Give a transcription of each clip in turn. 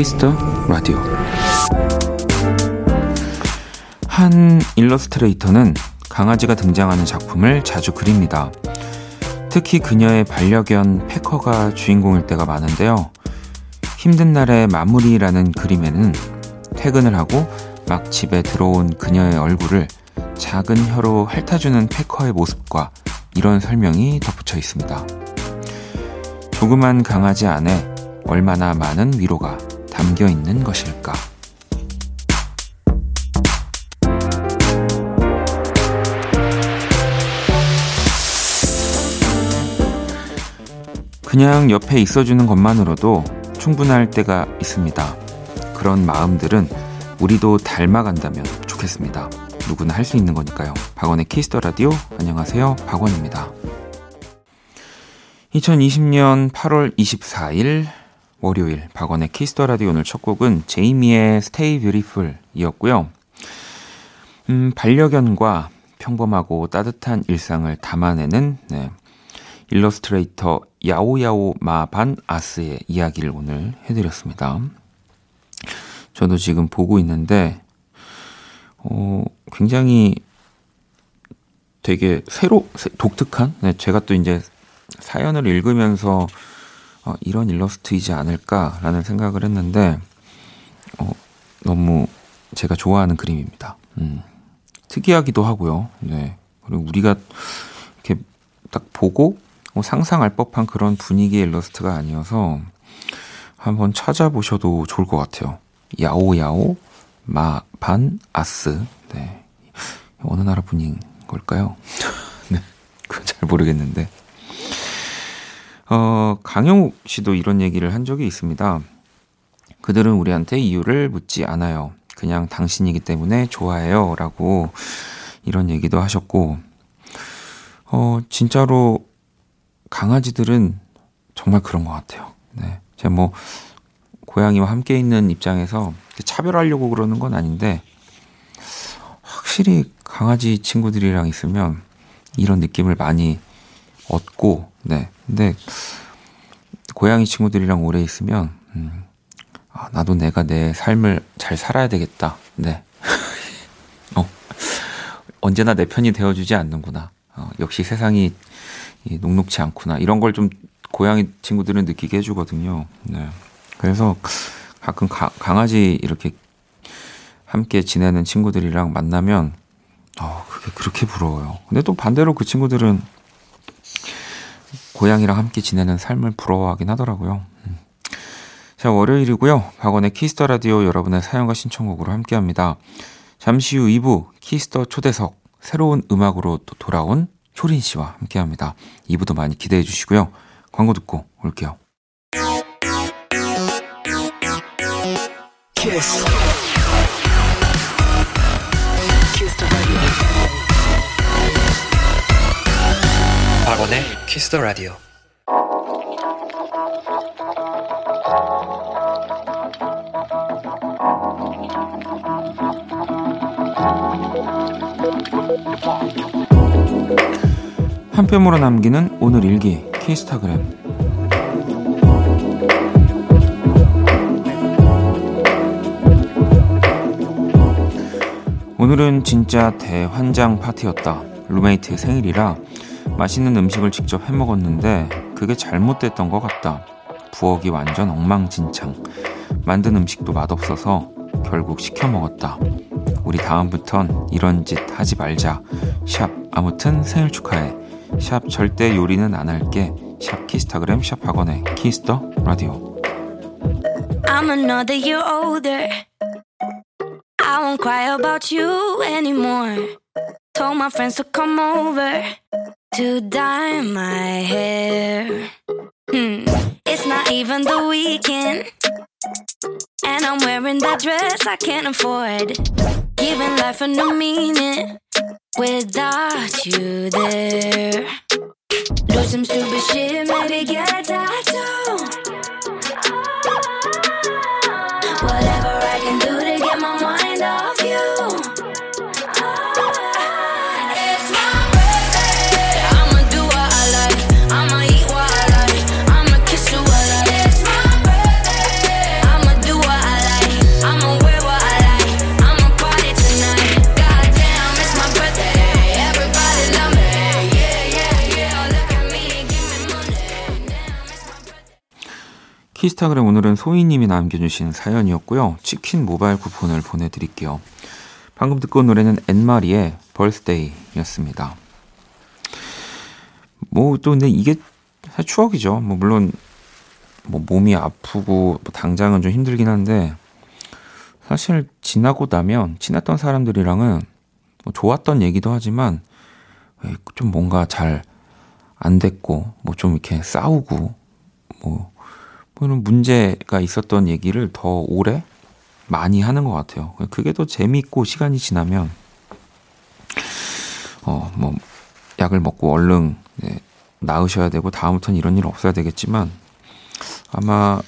Kiss the Radio 한 일러스트레이터는 강아지가 등장하는 작품을 자주 그립니다. 특히 그녀의 반려견 패커가 주인공일 때가 많은데요. 힘든 날의 마무리라는 그림에는 퇴근을 하고 막 집에 들어온 그녀의 얼굴을 작은 혀로 핥아주는 패커의 모습과 이런 설명이 덧붙여 있습니다. 조그만 강아지 안에 얼마나 많은 위로가 담겨 있는 것일까? 그냥 옆에 있어주는 것만으로도 충분할 때가 있습니다. 그런 마음들은 우리도 닮아간다면 좋겠습니다. 누구나 할 수 있는 거니까요. 박원의 Kiss the Radio 안녕하세요. 박원입니다. 2020년 8월 24일 월요일 박원의 Kiss the Radio 오늘 첫 곡은 제이미의 Stay Beautiful이었고요. 음, 반려견과 평범하고 따뜻한 일상을 담아내는 네, 일러스트레이터 야오야오 마반 아스의 이야기를 오늘 해드렸습니다. 저도 지금 보고 있는데, 어, 굉장히 되게 새로, 독특한, 네, 제가 또 이제 사연을 읽으면서 어, 이런 일러스트이지 않을까라는 생각을 했는데, 어, 너무 제가 좋아하는 그림입니다. 음, 특이하기도 하고요. 네. 그리고 우리가 이렇게 딱 보고 뭐 상상할 법한 그런 분위기의 일러스트가 아니어서 한번 찾아보셔도 좋을 것 같아요. 야오야오 마반 아스. 네. 어느 나라 분인 걸까요? 네. 그건 잘 모르겠는데. 어, 강영욱 씨도 이런 얘기를 한 적이 있습니다. 그들은 우리한테 이유를 묻지 않아요. 그냥 당신이기 때문에 좋아해요. 라고 이런 얘기도 하셨고, 어, 진짜로 강아지들은 정말 그런 것 같아요. 네. 제가 뭐, 고양이와 함께 있는 입장에서 차별하려고 그러는 건 아닌데, 확실히 강아지 친구들이랑 있으면 이런 느낌을 많이 얻고, 네. 근데, 고양이 친구들이랑 오래 있으면, 음, 아, 나도 내가 내 삶을 잘 살아야 되겠다. 네. 어, 언제나 내 편이 되어주지 않는구나. 어, 역시 세상이 녹록치 않구나. 이런 걸 좀 고양이 친구들은 느끼게 해주거든요. 네. 그래서 가끔 가, 강아지 이렇게 함께 지내는 친구들이랑 만나면, 어, 그게 그렇게 부러워요. 근데 또 반대로 그 친구들은 고양이랑 함께 지내는 삶을 부러워하긴 하더라고요. 음. 자, 월요일이고요. 박원의 Kiss the Radio 여러분의 사연과 신청곡으로 함께 합니다. 잠시 후 2부 Kiss the 초대석 새로운 음악으로 또 돌아온 효린 씨와 함께 합니다. 2부도 많이 기대해 주시고요. 광고 듣고 올게요. Kiss. Kiss the Radio. 한 뼘으로 남기는 오늘 일기 키스타그램 오늘은 진짜 대환장 파티였다. 룸메이트 생일이라 맛있는 음식을 직접 해 먹었는데 그게 잘못됐던 것 같다. 부엌이 완전 엉망진창. 만든 음식도 맛없어서 결국 시켜 먹었다. 우리 다음부턴 이런 짓 하지 말자. 샵 아무튼 생일 축하해. 샵 절대 요리는 안 할게. 샵 키스타그램 샵 학원의 키스터 라디오. I'm another year older. I won't cry about you anymore. Told my friends to come over to dye my hair. Hmm. It's not even the weekend. And I'm wearing that dress I can't afford. Giving life a new meaning without you there. Do some stupid shit, maybe get a tattoo. Whatever 키스타그램 오늘은 소희님이 남겨주신 사연이었고요. 치킨 모바일 쿠폰을 보내드릴게요. 방금 듣고 온 노래는 앤 마리의 Birthday였습니다. 뭐 또 근데 이게 추억이죠. 뭐 물론 뭐 몸이 아프고 뭐 당장은 좀 힘들긴 한데 사실 지나고 나면 친했던 사람들이랑은 뭐 좋았던 얘기도 하지만 좀 뭔가 잘 안 됐고 뭐 좀 이렇게 싸우고 뭐 뭐는 문제가 있었던 얘기를 더 오래 많이 하는 것 같아요. 그게 더 재밌고 시간이 지나면 어 뭐 약을 먹고 얼른 네, 나으셔야 되고 다음부터는 이런 일 없어야 되겠지만 아마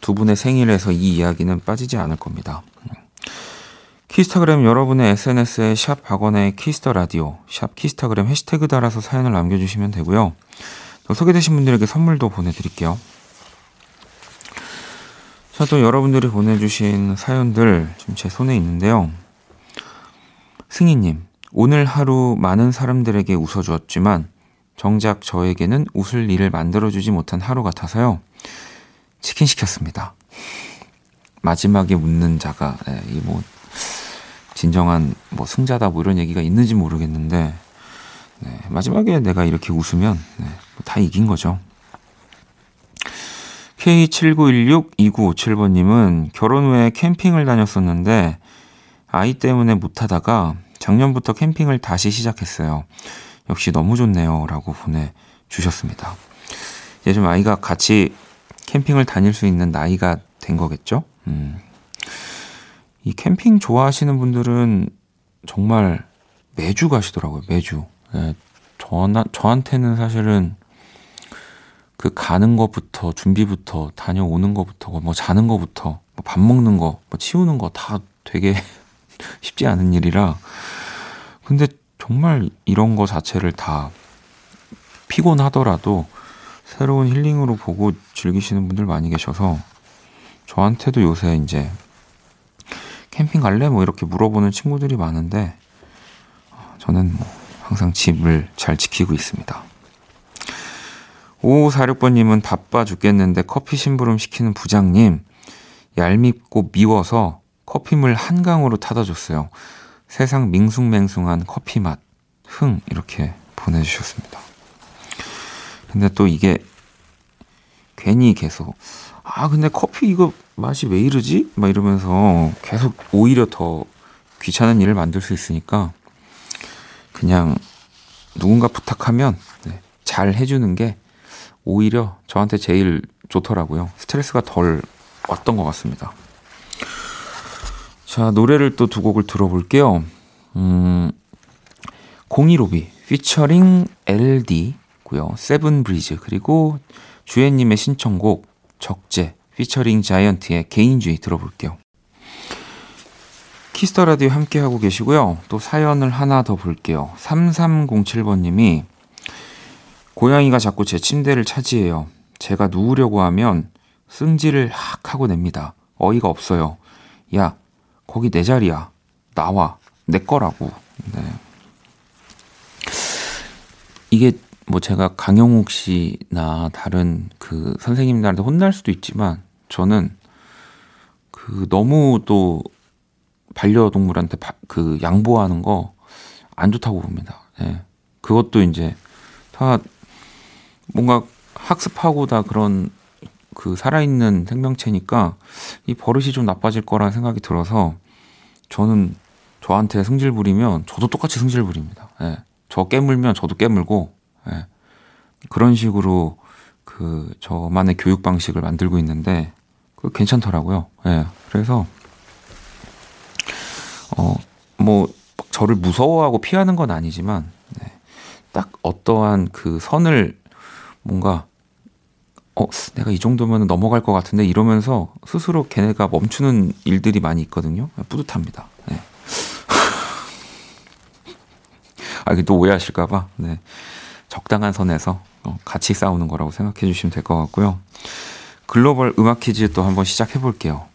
두 분의 생일에서 이 이야기는 빠지지 않을 겁니다. 키스타그램 여러분의 SNS에 샵 박원의 Kiss the Radio, 샵 키스타그램 해시태그 달아서 사연을 남겨주시면 되고요. 또 소개되신 분들에게 선물도 보내드릴게요. 자, 또 여러분들이 보내주신 사연들 지금 제 손에 있는데요. 승희님, 오늘 하루 많은 사람들에게 웃어주었지만 정작 저에게는 웃을 일을 만들어주지 못한 하루 같아서요. 치킨 시켰습니다. 마지막에 웃는 자가 네, 이뭐 진정한 뭐 승자다 뭐 이런 얘기가 있는지 모르겠는데 네, 마지막에 내가 이렇게 웃으면 네, 뭐 다 이긴 거죠. K79162957번님은 결혼 후에 캠핑을 다녔었는데 아이 때문에 못하다가 작년부터 캠핑을 다시 시작했어요. 역시 너무 좋네요. 라고 보내주셨습니다. 이제 좀 아이가 같이 캠핑을 다닐 수 있는 나이가 된 거겠죠? 음. 이 캠핑 좋아하시는 분들은 정말 매주 가시더라고요. 매주. 네, 저, 저한테는 사실은 그 가는 것부터 준비부터 다녀오는 것부터 뭐 자는 것부터 뭐 밥 먹는 거, 뭐 치우는 거 다 되게 쉽지 않은 일이라 근데 정말 이런 거 자체를 다 피곤하더라도 새로운 힐링으로 보고 즐기시는 분들 많이 계셔서 저한테도 요새 이제 캠핑 갈래? 뭐 이렇게 물어보는 친구들이 많은데 저는 뭐 항상 집을 잘 지키고 있습니다. 5546번님은 바빠 죽겠는데 커피 심부름 시키는 부장님 얄밉고 미워서 커피물 한강으로 타다 줬어요. 세상 밍숭맹숭한 커피 맛, 흥 이렇게 보내주셨습니다. 근데 또 이게 괜히 계속 아 근데 커피 이거 맛이 왜 이러지? 막 이러면서 계속 오히려 더 귀찮은 일을 만들 수 있으니까 그냥 누군가 부탁하면 네, 잘 해주는 게 오히려 저한테 제일 좋더라고요. 스트레스가 덜 왔던 것 같습니다. 자, 노래를 또 두 곡을 들어볼게요. 음, 015비, 피처링 LD고요. 세븐브리즈, 그리고 주혜님의 신청곡, 적재, 피처링 자이언티의 개인주의 들어볼게요. 키스 더 라디오 함께하고 계시고요. 또 사연을 하나 더 볼게요. 3307번님이 고양이가 자꾸 제 침대를 차지해요. 제가 누우려고 하면 승질을 확 하고 냅니다. 어이가 없어요. 야, 거기 내 자리야. 나와. 내 거라고. 네. 이게 뭐 제가 강영욱 씨나 다른 그 선생님들한테 혼날 수도 있지만 저는 그 너무 또 반려동물한테 바, 그 양보하는 거 안 좋다고 봅니다. 예. 그것도 이제 다 뭔가 학습하고 다 그런 그 살아있는 생명체니까 이 버릇이 좀 나빠질 거라는 생각이 들어서 저는 저한테 승질 부리면 저도 똑같이 승질 부립니다. 예. 저 깨물면 저도 깨물고 예. 그런 식으로 그 저만의 교육 방식을 만들고 있는데 그 괜찮더라고요. 예. 그래서 어뭐 저를 무서워하고 피하는 건 아니지만 네. 딱 어떠한 그 선을 뭔가 어, 내가 이 정도면 넘어갈 것 같은데 이러면서 스스로 걔네가 멈추는 일들이 많이 있거든요. 뿌듯합니다. 네. 아, 이게 또 오해하실까봐. 네. 적당한 선에서 어, 같이 싸우는 거라고 생각해 주시면 될 것 같고요. 글로벌 음악 퀴즈 또 한번 시작해 볼게요.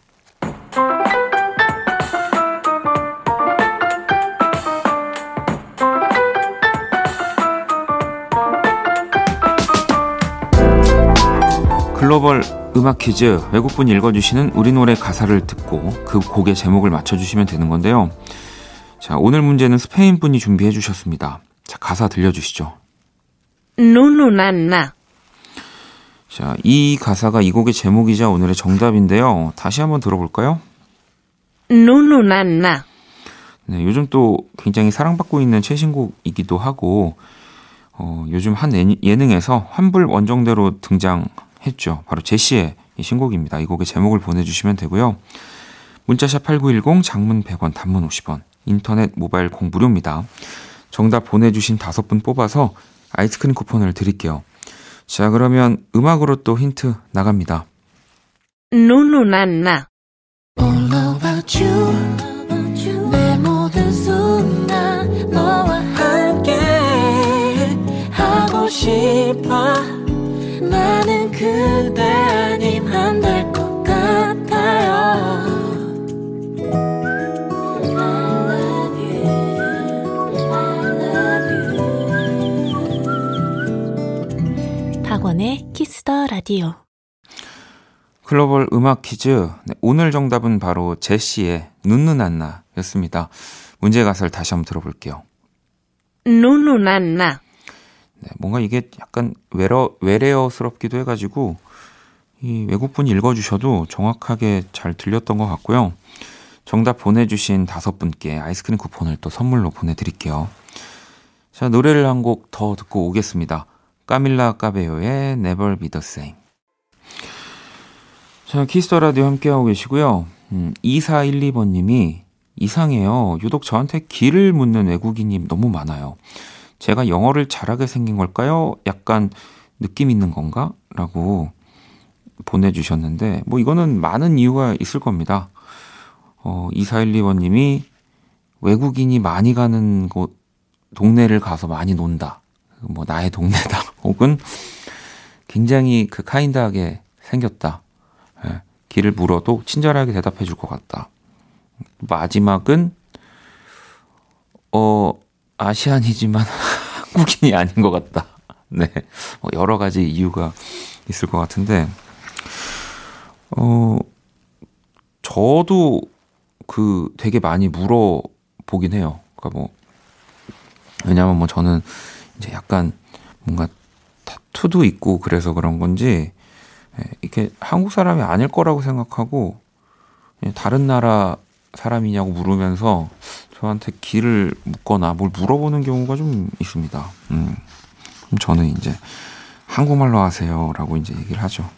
글로벌 음악 퀴즈 외국분 읽어주시는 우리 노래 가사를 듣고 그 곡의 제목을 맞춰주시면 되는 건데요. 자, 오늘 문제는 스페인 분이 준비해 주셨습니다. 자, 가사 들려주시죠. 누누난나 자, 이 가사가 이 곡의 제목이자 오늘의 정답인데요. 다시 한번 들어볼까요? 누누난나 네, 요즘 또 굉장히 사랑받고 있는 최신곡이기도 하고, 어, 요즘 한 예능에서 환불 원정대로 등장 했죠. 바로 제시의 이 신곡입니다. 이 곡의 제목을 보내주시면 되고요. 문자샵 8910, 장문 100원, 단문 50원, 인터넷 모바일 공 무료입니다. 정답 보내주신 다섯 분 뽑아서 아이스크림 쿠폰을 드릴게요. 자, 그러면 음악으로 또 힌트 나갑니다. 누누난나 싶어 그대 아님 안 될 것 같아요 박원의 키스 더 라디오 글로벌 음악 퀴즈. 네, 오늘 정답은 바로 제시의 눈누난나 였습니다. 문제 가사를 다시 한번 들어볼게요. 눈누난나 네, 뭔가 이게 약간 외러, 외래어스럽기도 해가지고 이 외국분이 읽어주셔도 정확하게 잘 들렸던 것 같고요. 정답 보내주신 다섯 분께 아이스크림 쿠폰을 또 선물로 보내드릴게요. 자, 노래를 한 곡 더 듣고 오겠습니다. 까밀라 까베요의 Never Be the Same. 자, 키스 더 라디오 함께하고 계시고요. 음, 2412번님이 이상해요. 유독 저한테 길을 묻는 외국인이 너무 많아요. 제가 영어를 잘하게 생긴 걸까요? 약간 느낌 있는 건가? 라고 보내주셨는데, 뭐 이거는 많은 이유가 있을 겁니다. 어, 2412번님이 외국인이 많이 가는 곳, 동네를 가서 많이 논다. 뭐 나의 동네다. 혹은 굉장히 그 카인드하게 생겼다. 예, 길을 물어도 친절하게 대답해 줄 것 같다. 마지막은, 어, 아시안이지만 한국인이 아닌 것 같다. 네. 뭐 여러 가지 이유가 있을 것 같은데, 어, 저도 그 되게 많이 물어보긴 해요. 그러니까 뭐, 왜냐면 뭐 저는 이제 약간 뭔가 타투도 있고 그래서 그런 건지, 예, 이게 한국 사람이 아닐 거라고 생각하고 그냥 다른 나라 사람이냐고 물으면서 저한테 길을 묻거나 뭘 물어보는 경우가 좀 있습니다. 음, 그럼 저는 이제 한국말로 하세요라고 이제 얘기를 하죠.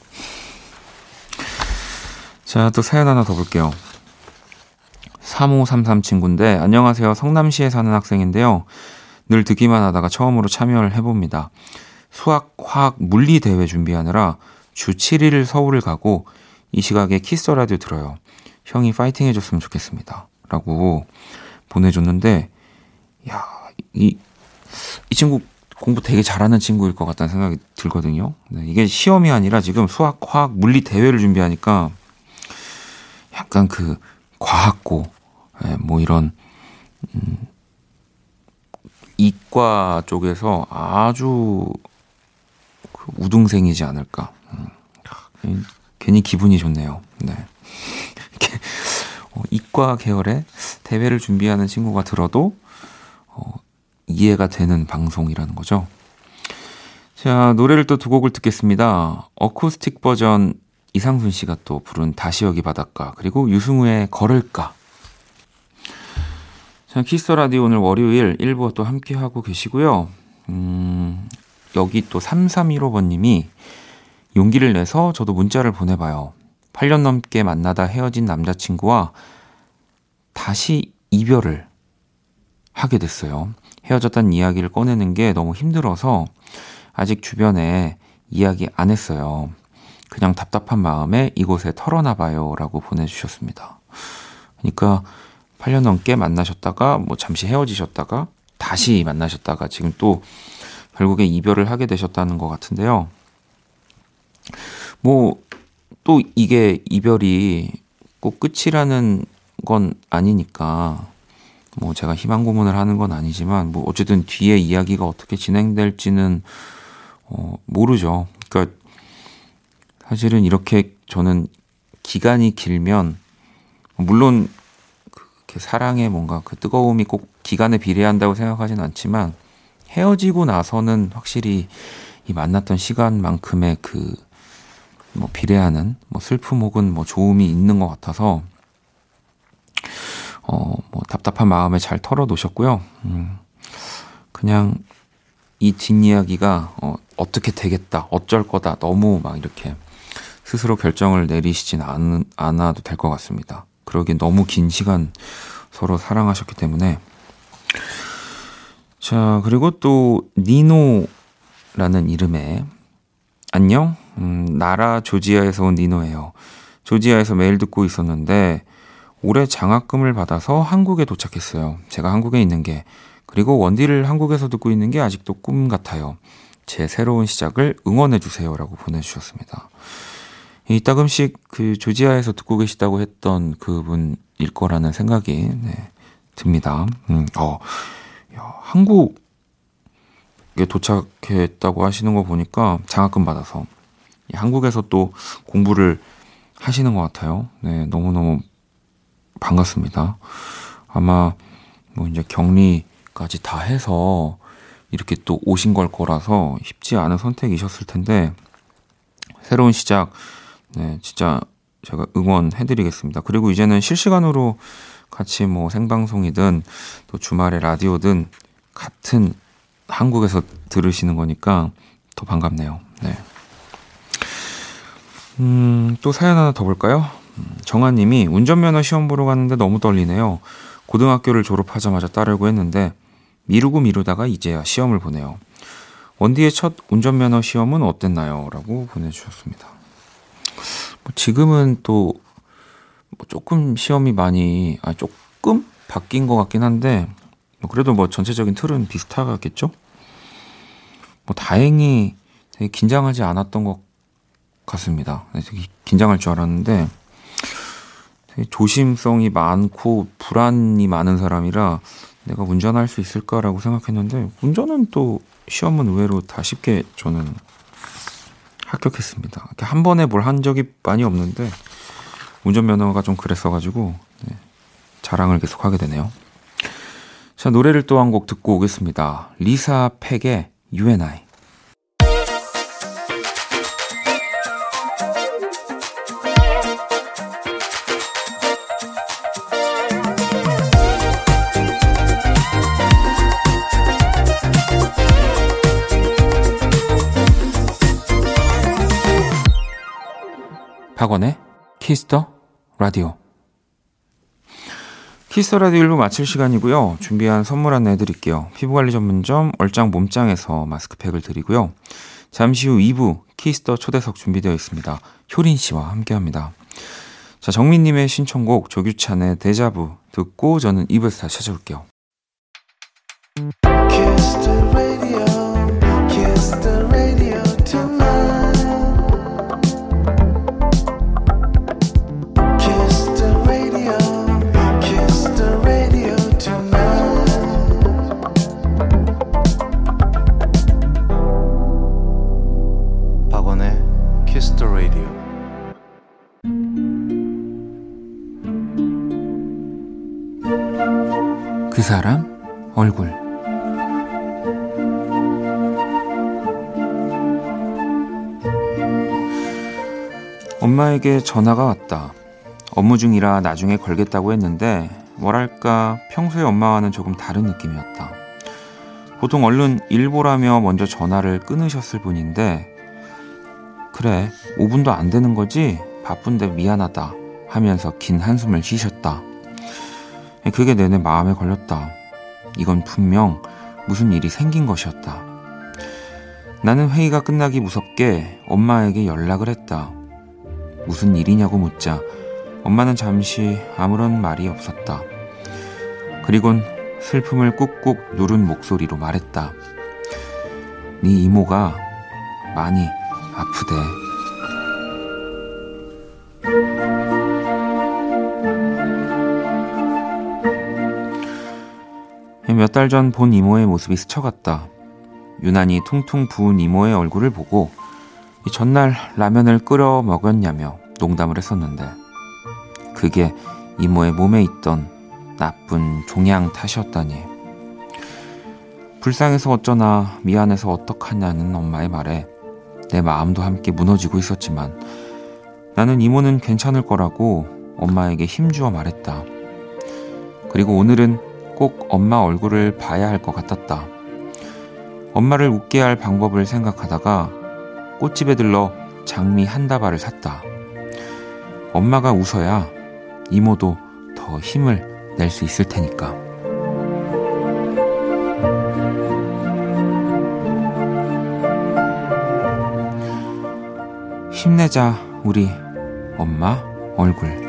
자, 또 사연 하나 더 볼게요. 3533 친구인데, 안녕하세요. 성남시에 사는 학생인데요. 늘 듣기만 하다가 처음으로 참여를 해봅니다. 수학, 화학, 물리 대회 준비하느라 주 7일 서울을 가고 이 시각에 키스 라디오 들어요. 형이 파이팅 해줬으면 좋겠습니다. 라고 보내줬는데, 야, 이, 이 친구 공부 되게 잘하는 친구일 것 같다는 생각이 들거든요. 네, 이게 시험이 아니라 지금 수학, 화학, 물리 대회를 준비하니까 약간 그 과학고, 예, 뭐 이런, 음, 이과 쪽에서 아주 그 우등생이지 않을까. 음, 괜히 기분이 좋네요. 네. 어, 이과 계열의 대회를 준비하는 친구가 들어도 어, 이해가 되는 방송이라는 거죠. 자, 노래를 또 두 곡을 듣겠습니다. 어쿠스틱 버전 이상순 씨가 또 부른 다시 여기 바닷가, 그리고 유승우의 걸을까. 자, 키스 라디오 오늘 월요일 1부 또 함께 하고 계시고요. 음, 여기 또 3315번 님이 용기를 내서 저도 문자를 보내 봐요. 8년 넘게 만나다 헤어진 남자친구와 다시 이별을 하게 됐어요. 헤어졌다는 이야기를 꺼내는 게 너무 힘들어서 아직 주변에 이야기 안 했어요. 그냥 답답한 마음에 이곳에 털어놔봐요. 라고 보내주셨습니다. 그러니까 8년 넘게 만나셨다가 뭐 잠시 헤어지셨다가 다시 만나셨다가 지금 또 결국에 이별을 하게 되셨다는 것 같은데요. 뭐, 또 이게 이별이 꼭 끝이라는 건 아니니까, 뭐 제가 희망 고문을 하는 건 아니지만, 뭐 어쨌든 뒤에 이야기가 어떻게 진행될지는, 어, 모르죠. 그러니까 사실은 이렇게 저는 기간이 길면 물론 그 사랑의 뭔가 그 뜨거움이 꼭 기간에 비례한다고 생각하진 않지만 헤어지고 나서는 확실히 이 만났던 시간만큼의 그 뭐 비례하는 뭐 슬픔 혹은 뭐 좋음이 있는 것 같아서 어 뭐 답답한 마음에 잘 털어 놓으셨고요. 음 그냥 이 뒷이야기가 어 어떻게 되겠다, 어쩔 거다, 너무 막 이렇게 스스로 결정을 내리시진 않, 않아도 될 것 같습니다. 그러기 너무 긴 시간 서로 사랑하셨기 때문에 자, 그리고 또 니노라는 이름의 안녕. 음, 나라 조지아에서 온 니노예요. 조지아에서 매일 듣고 있었는데 올해 장학금을 받아서 한국에 도착했어요. 제가 한국에 있는 게 그리고 원디를 한국에서 듣고 있는 게 아직도 꿈 같아요. 제 새로운 시작을 응원해 주세요라고 보내주셨습니다. 이따금씩 그 조지아에서 듣고 계시다고 했던 그분일 거라는 생각이 네, 듭니다. 음, 어, 야, 한국에 도착했다고 하시는 거 보니까 장학금 받아서 한국에서 또 공부를 하시는 것 같아요. 네, 너무너무 반갑습니다. 아마 뭐 이제 격리까지 다 해서 이렇게 또 오신 걸 거라서 쉽지 않은 선택이셨을 텐데 새로운 시작 네, 진짜 제가 응원해 드리겠습니다. 그리고 이제는 실시간으로 같이 뭐 생방송이든 또 주말에 라디오든 같은 한국에서 들으시는 거니까 더 반갑네요. 네. 음, 또 사연 하나 더 볼까요? 음, 정아님이 운전면허 시험 보러 갔는데 너무 떨리네요. 고등학교를 졸업하자마자 따르고 했는데 미루고 미루다가 이제야 시험을 보네요. 원디의 첫 운전면허 시험은 어땠나요? 라고 보내주셨습니다. 뭐 지금은 또 뭐 조금 시험이 많이 아 조금 바뀐 것 같긴 한데 뭐 그래도 뭐 전체적인 틀은 비슷하겠죠? 뭐 다행히 되게 긴장하지 않았던 것 같습니다. 네, 되게 긴장할 줄 알았는데 되게 조심성이 많고 불안이 많은 사람이라 내가 운전할 수 있을까라고 생각했는데 운전은 또 시험은 의외로 다 쉽게 저는 합격했습니다. 한 번에 뭘 한 적이 많이 없는데 운전면허가 좀 그랬어가지고 네, 자랑을 계속 하게 되네요. 자 노래를 또 한 곡 듣고 오겠습니다. 리사 팩의 You 박원의 키스 더 라디오. 키스 더 라디오 1부 마칠 시간이고요. 준비한 선물 안내 해드릴게요. 피부관리 전문점 얼짱 몸짱에서 마스크팩을 드리고요. 잠시 후 2부 키스 더 초대석 준비되어 있습니다. 효린 씨와 함께 합니다. 자, 정민님의 신청곡 조규찬의 데자부 듣고 저는 2부에서 다시 찾아올게요. 그 사람 얼굴 엄마에게 전화가 왔다. 업무 중이라 나중에 걸겠다고 했는데 뭐랄까 평소에 엄마와는 조금 다른 느낌이었다. 보통 얼른 일보라며 먼저 전화를 끊으셨을 분인데 그래 5분도 안 되는 거지 바쁜데 미안하다 하면서 긴 한숨을 쉬셨다. 그게 내내 마음에 걸렸다. 이건 분명 무슨 일이 생긴 것이었다. 나는 회의가 끝나기 무섭게 엄마에게 연락을 했다. 무슨 일이냐고 묻자 엄마는 잠시 아무런 말이 없었다. 그리곤 슬픔을 꾹꾹 누른 목소리로 말했다. 네 이모가 많이 아프대. 몇 달 전 본 이모의 모습이 스쳐갔다. 유난히 퉁퉁 부은 이모의 얼굴을 보고 이 전날 라면을 끓여 먹었냐며 농담을 했었는데 그게 이모의 몸에 있던 나쁜 종양 탓이었다니. 불쌍해서 어쩌나 미안해서 어떡하냐는 엄마의 말에 내 마음도 함께 무너지고 있었지만 나는 이모는 괜찮을 거라고 엄마에게 힘주어 말했다. 그리고 오늘은 꼭 엄마 얼굴을 봐야 할 것 같았다. 엄마를 웃게 할 방법을 생각하다가 꽃집에 들러 장미 한 다발을 샀다. 엄마가 웃어야 이모도 더 힘을 낼 수 있을 테니까. 힘내자, 우리 엄마 얼굴.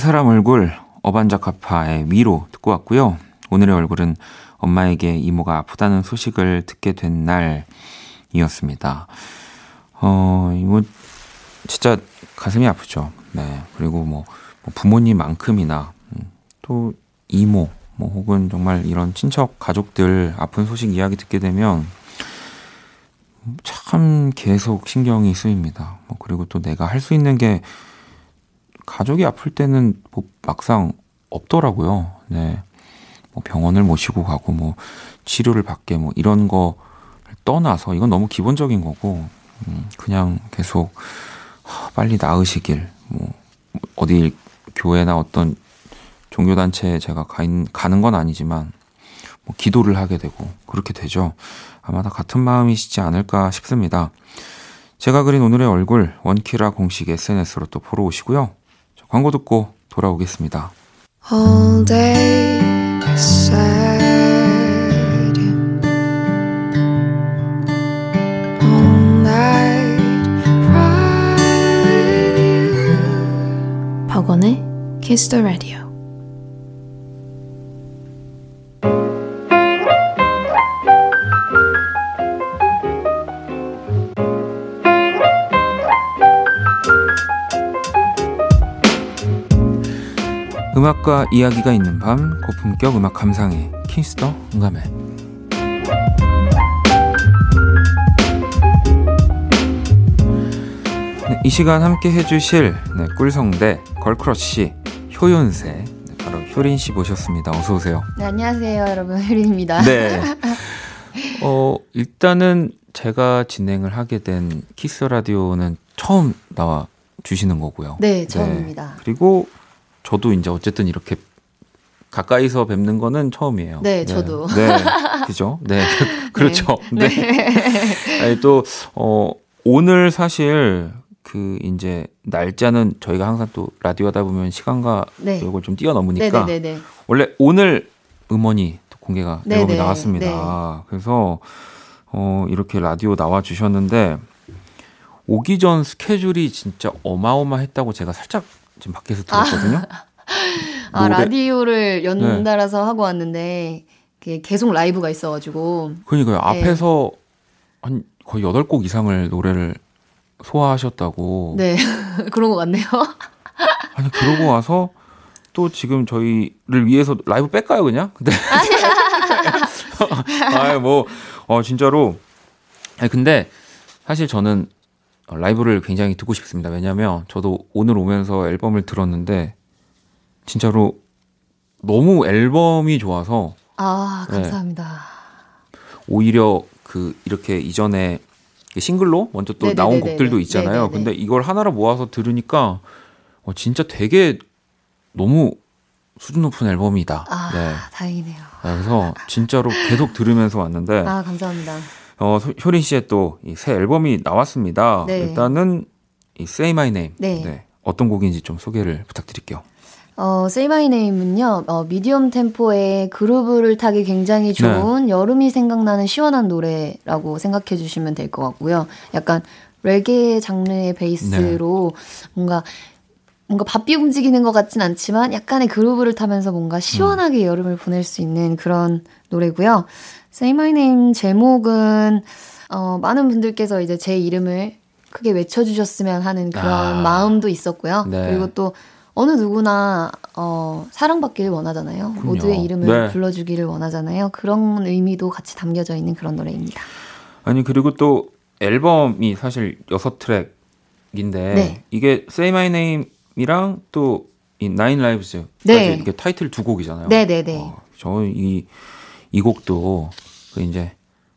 사람 얼굴 어반자카파의 위로 듣고 왔고요. 오늘의 얼굴은 엄마에게 이모가 아프다는 소식을 듣게 된 날이었습니다. 어, 이거 진짜 가슴이 아프죠. 네. 그리고 뭐, 뭐 부모님만큼이나 음, 또 이모 뭐 혹은 정말 이런 친척 가족들 아픈 소식 이야기 듣게 되면 참 계속 신경이 쓰입니다. 뭐 그리고 또 내가 할 수 있는 게 가족이 아플 때는 뭐 막상 없더라고요. 네. 뭐 병원을 모시고 가고 뭐 치료를 받게 뭐 이런 거 떠나서 이건 너무 기본적인 거고 음, 그냥 계속 하, 빨리 나으시길 뭐 어디 교회나 어떤 종교 단체에 제가 가 있, 가는 건 아니지만 뭐 기도를 하게 되고 그렇게 되죠. 아마 다 같은 마음이시지 않을까 싶습니다. 제가 그린 오늘의 얼굴 원키라 공식 SNS로 또 보러 오시고요. 자, 광고 듣고 돌아오겠습니다. all day beside you, all night cry with you. 박원의 Kiss the Radio. 음악과 이야기가 있는 밤 고품격 음악 감상회 키스 더 음감회 네, 이 시간 함께 해주실 네, 꿀성대 걸크러쉬 효욘세 네, 바로 효린 씨 모셨습니다. 어서 오세요. 네, 안녕하세요, 여러분. 효린입니다. 네. 어 일단은 제가 진행을 하게 된 키스 라디오는 처음 나와 주시는 거고요. 네, 처음입니다. 그리고 저도 이제 어쨌든 이렇게 가까이서 뵙는 거는 처음이에요. 네, 저도. 네, 그죠? 네, 그렇죠. 네. 네. 아니, 또, 어, 오늘 사실 그 이제 날짜는 저희가 항상 또 라디오 하다 보면 시간과 네. 이걸 좀 뛰어넘으니까 네네네네. 원래 오늘 음원이 또 공개가 네네, 앨범이 나왔습니다. 그래서 어, 이렇게 라디오 나와 주셨는데 오기 전 스케줄이 진짜 어마어마했다고 제가 살짝 지금 밖에서 들었거든요. 아, 노래- 라디오를 연달아서 하고 왔는데, 계속 라이브가 있어가지고. 그러니까요. 네. 앞에서 한 거의 8곡 이상을 노래를 소화하셨다고. 네, 그런 것 같네요. 아니 그러고 와서 또 지금 저희를 위해서 라이브 뺄까요 그냥? 네. 아뭐 어, 진짜로. 아니 근데 사실 저는 라이브를 굉장히 듣고 싶습니다. 왜냐면 저도 오늘 오면서 앨범을 들었는데 진짜로 너무 앨범이 좋아서 아, 네. 감사합니다. 오히려 그 이렇게 이전에 싱글로 먼저 또 네네네네네. 나온 곡들도 있잖아요. 네네네. 근데 이걸 하나로 모아서 들으니까 어, 진짜 되게 너무 수준 높은 앨범이다. 아, 네. 다행이네요. 네, 그래서 진짜로 계속 들으면서 왔는데 아, 감사합니다. 어, 소- 효린 씨의 또 새 앨범이 나왔습니다. 네. 일단은 이 Say My Name. 네. 어떤 곡인지 좀 소개를 부탁드릴게요. 어, Say My Name은요, 어, 미디엄 템포의 그루브를 타기 굉장히 네. 좋은 여름이 생각나는 시원한 노래라고 생각해 주시면 될 것 같고요. 약간 레게 장르의 베이스로 네. 뭔가 뭔가 바삐 움직이는 것 같진 않지만 약간의 그루브를 타면서 뭔가 음. 시원하게 여름을 보낼 수 있는 그런 노래고요. Say My Name 제목은 어, 많은 분들께서 이제 제 이름을 크게 외쳐주셨으면 하는 그런 아. 마음도 있었고요. 네. 그리고 또 어느 누구나 어, 사랑받기를 원하잖아요. 그럼요. 모두의 이름을 네. 불러주기를 원하잖아요. 그런 의미도 같이 담겨져 있는 그런 노래입니다. 아니 그리고 또 앨범이 사실 여섯 트랙인데 네. 이게 Say My Name이랑 또 이 Nine Lives까지 네. 이게 타이틀 두 곡이잖아요. 네네네. 어, 저는 이, 이 곡도 그 이제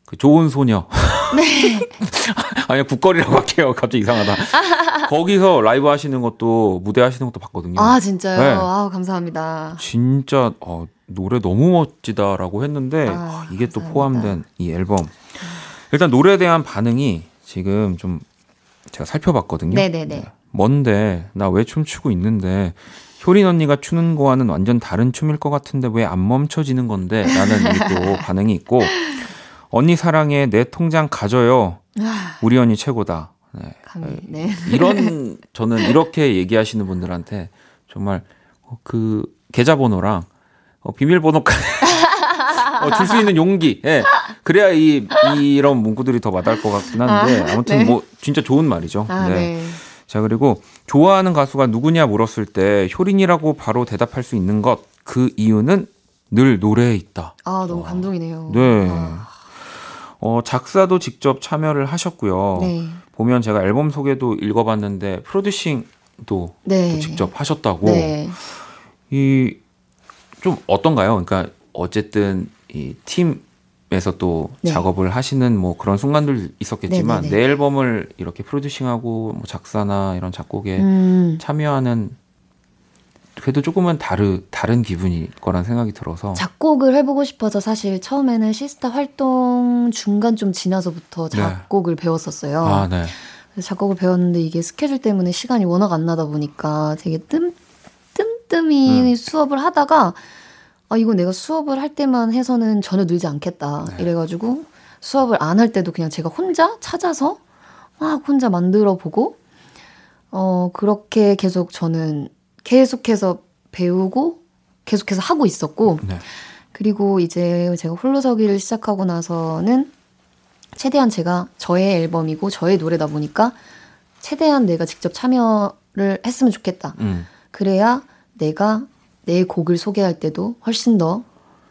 그 좋은 소녀. 네. 아니 국거리라고 할게요. 갑자기 이상하다. 거기서 라이브 하시는 것도 무대 하시는 것도 봤거든요. 아 진짜요? 네. 아 감사합니다. 진짜 어, 노래 너무 멋지다라고 했는데 아, 아, 이게 또 감사합니다. 포함된 이 앨범. 일단 노래에 대한 반응이 지금 좀 제가 살펴봤거든요. 네네네. 뭔데 나 왜 춤추고 있는데 효린 언니가 추는 거와는 완전 다른 춤일 것 같은데 왜 안 멈춰지는 건데? 라는 이또 반응이 있고 언니 사랑해 내 통장 가져요. 아, 우리 언니 최고다. 네. 감히 네. 이런 저는 이렇게 얘기하시는 분들한테 정말 어, 그 계좌번호랑 어, 비밀번호까지 어, 줄 수 있는 용기. 예. 그래야 이 이런 문구들이 더 와닿을 것 같긴 한데 아, 아무튼 네. 뭐 진짜 좋은 말이죠. 아 네. 자 그리고 좋아하는 가수가 누구냐 물었을 때 효린이라고 바로 대답할 수 있는 것 그 이유는 늘 노래에 있다. 아 너무 감동이네요. 네. 아, 어, 작사도 직접 참여를 하셨고요. 네. 보면 제가 앨범 소개도 읽어봤는데 프로듀싱도 네. 또 직접 하셨다고. 네. 이좀 어떤가요? 그러니까 어쨌든 이 팀 에서 또 네. 작업을 하시는 뭐 그런 순간들 있었겠지만 네네네. 내 앨범을 이렇게 프로듀싱하고 뭐 작사나 이런 작곡에 음. 참여하는 그래도 조금은 다르 다른 기분일 거란 생각이 들어서 작곡을 해보고 싶어서 사실 처음에는 시스타 활동 중간 좀 지나서부터 네. 작곡을 배웠었어요. 아 네. 작곡을 배웠는데 이게 스케줄 때문에 시간이 워낙 안 나다 보니까 되게 뜸, 뜸뜸이 음. 수업을 하다가 아, 이거 내가 수업을 할 때만 해서는 전혀 늘지 않겠다. 네. 이래가지고 수업을 안 할 때도 그냥 제가 혼자 찾아서 막 혼자 만들어 보고 어, 그렇게 계속 저는 계속해서 배우고 계속해서 하고 있었고 네. 그리고 이제 제가 홀로서기를 시작하고 나서는 최대한 제가 저의 앨범이고 저의 노래다 보니까 최대한 내가 직접 참여를 했으면 좋겠다. 음. 그래야 내가 내 곡을 소개할 때도 훨씬 더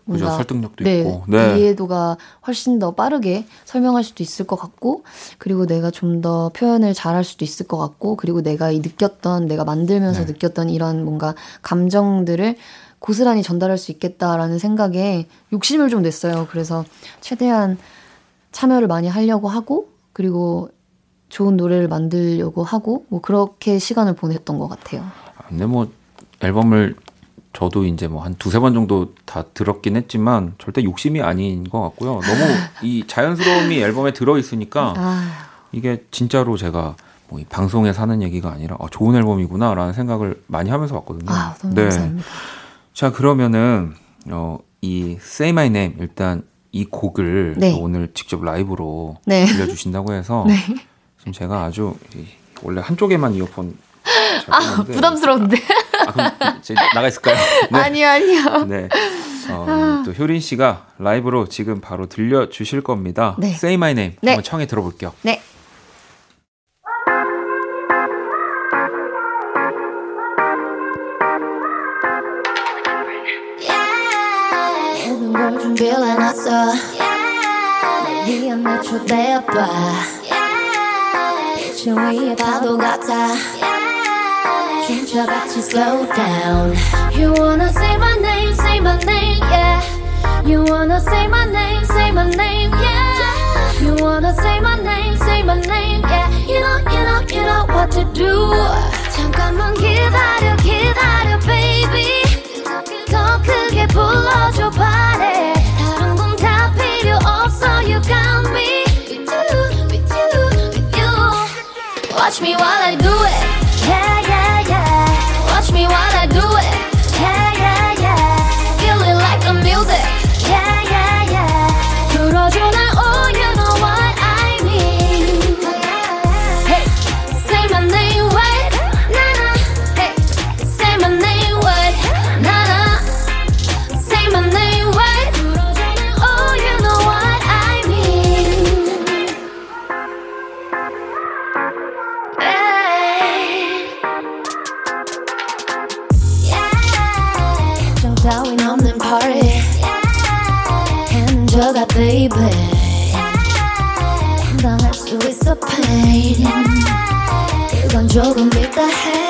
그죠. 뭔가 설득력도 네, 있고. 네. 이해도가 훨씬 더 빠르게 설명할 수도 있을 것 같고 그리고 내가 좀 더 표현을 잘할 수도 있을 것 같고 그리고 내가 이 느꼈던 내가 만들면서 네. 느꼈던 이런 뭔가 감정들을 고스란히 전달할 수 있겠다라는 생각에 욕심을 좀 냈어요. 그래서 최대한 참여를 많이 하려고 하고 그리고 좋은 노래를 만들려고 하고 뭐 그렇게 시간을 보냈던 것 같아요. 아, 근데 뭐 앨범을 저도 이제 뭐 한 두세 번 정도 다 들었긴 했지만 절대 욕심이 아닌 것 같고요. 너무 이 자연스러움이 앨범에 들어 있으니까 아, 이게 진짜로 제가 뭐 이 방송에 사는 얘기가 아니라 아, 좋은 앨범이구나라는 생각을 많이 하면서 왔거든요. 아 네. 감사합니다. 자 그러면은 어, 이 Say My Name 일단 이 곡을 네. 또 오늘 직접 라이브로 네. 들려주신다고 해서 네. 지금 제가 아주 이- 원래 한쪽에만 이어폰 잘 꽂는데 부담스러운데. 아, 그럼 이제 나가 있을까요? 네. 아니요, 아니요. 네. 어, 또 효린 씨가 라이브로 지금 바로 들려 주실 겁니다. 네. Say My Name 네. 한번 청해 들어볼게요. 네. 내 초대봐 빛의 위에 파도 같아 춤춰같이 slow down You wanna say my name, say my name, yeah You wanna say my name, say my name, yeah. You wanna say my name, say my name, yeah. You know, you know, you know what to do. 잠깐만 기다려, 기다려, baby. 더 크게 불러줘, 바래. 다른 건 다 필요 없어, you got me. With you, with you, with you. Watch me while I do it. Baby. 감당할 수 있어 pain 이건 조금 이따 해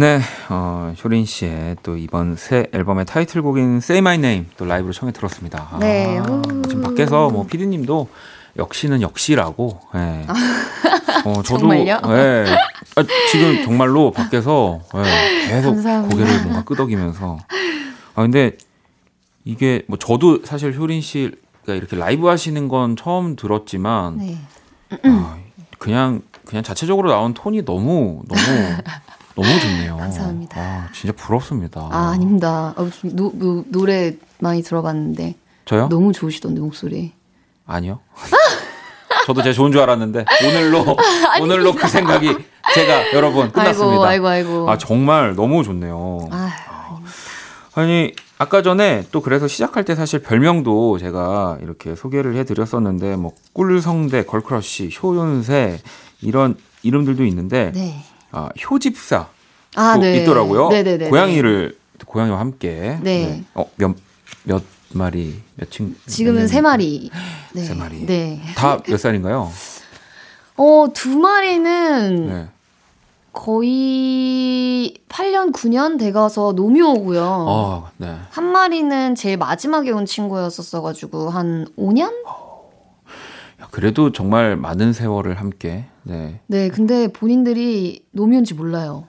네, 어, 효린 씨의 또 이번 새 앨범의 타이틀곡인 Say My Name 또 라이브로 청해 들었습니다. 아, 네, 우. 지금 밖에서 뭐 피디님도 역시는 역시라고. 예. 어, 저도 정말요? 예. 아, 지금 정말로 밖에서 예, 계속 감사합니다. 고개를 뭔가 끄덕이면서. 아 근데 이게 뭐 저도 사실 효린 씨가 이렇게 라이브 하시는 건 처음 들었지만 네. 아, 그냥 그냥 자체적으로 나온 톤이 너무 너무 너무 좋네요. 감사합니다. 아, 진짜 부럽습니다. 아, 아닙니다. 어, 좀 노, 노, 노래 많이 들어봤는데 저요? 너무 좋으시던데 목소리. 아니요. 저도 제가 좋은 줄 알았는데 오늘로 오늘로 그 생각이 제가 여러분 끝났습니다. 아이고, 아이고, 아이고. 아, 정말 너무 좋네요. 아, 아니 아까 전에 또 그래서 시작할 때 사실 별명도 제가 이렇게 소개를 해드렸었는데 뭐 꿀성대, 걸크러쉬, 효욘세 이런 이름들도 있는데 네. 아, 효집사 아, 또 네. 있더라고요. 네네네. 고양이를 고양이와 함께. 네. 어 몇 몇 마리 몇 친? 지금은 세 마리. 네. 세 마리. 네. 다 몇 살인가요? 어, 두 마리는 네. 거의 8년, 9년 돼가서 노묘고요. 어, 네. 한 마리는 제일 마지막에 온 친구였었어가지고 한 5년? 야, 그래도 정말 많은 세월을 함께. 네. 네, 근데 본인들이 노묘인지 몰라요.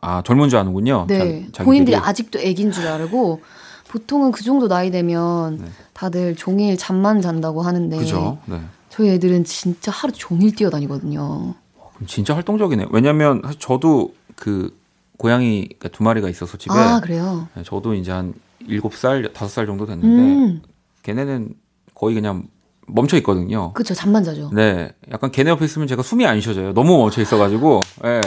아 젊은 줄 아는군요. 네, 자. 본인들이 아직도 애기인 줄 알고 보통은 그 정도 나이 되면 네. 다들 종일 잠만 잔다고 하는데 그죠. 네. 저희 애들은 진짜 하루 종일 뛰어다니거든요. 그럼 진짜 활동적이네 요. 왜냐면 사실 저도 그 고양이가 두 마리가 있어서 집에 아 그래요? 네, 저도 이제 한 일곱 살 다섯 살 정도 됐는데 음, 걔네는 거의 그냥 멈춰 있거든요. 그쵸, 잠만 자죠. 네, 약간 걔네 옆에 있으면 제가 숨이 안 쉬어져요. 너무 멈춰 있어가지고, 예.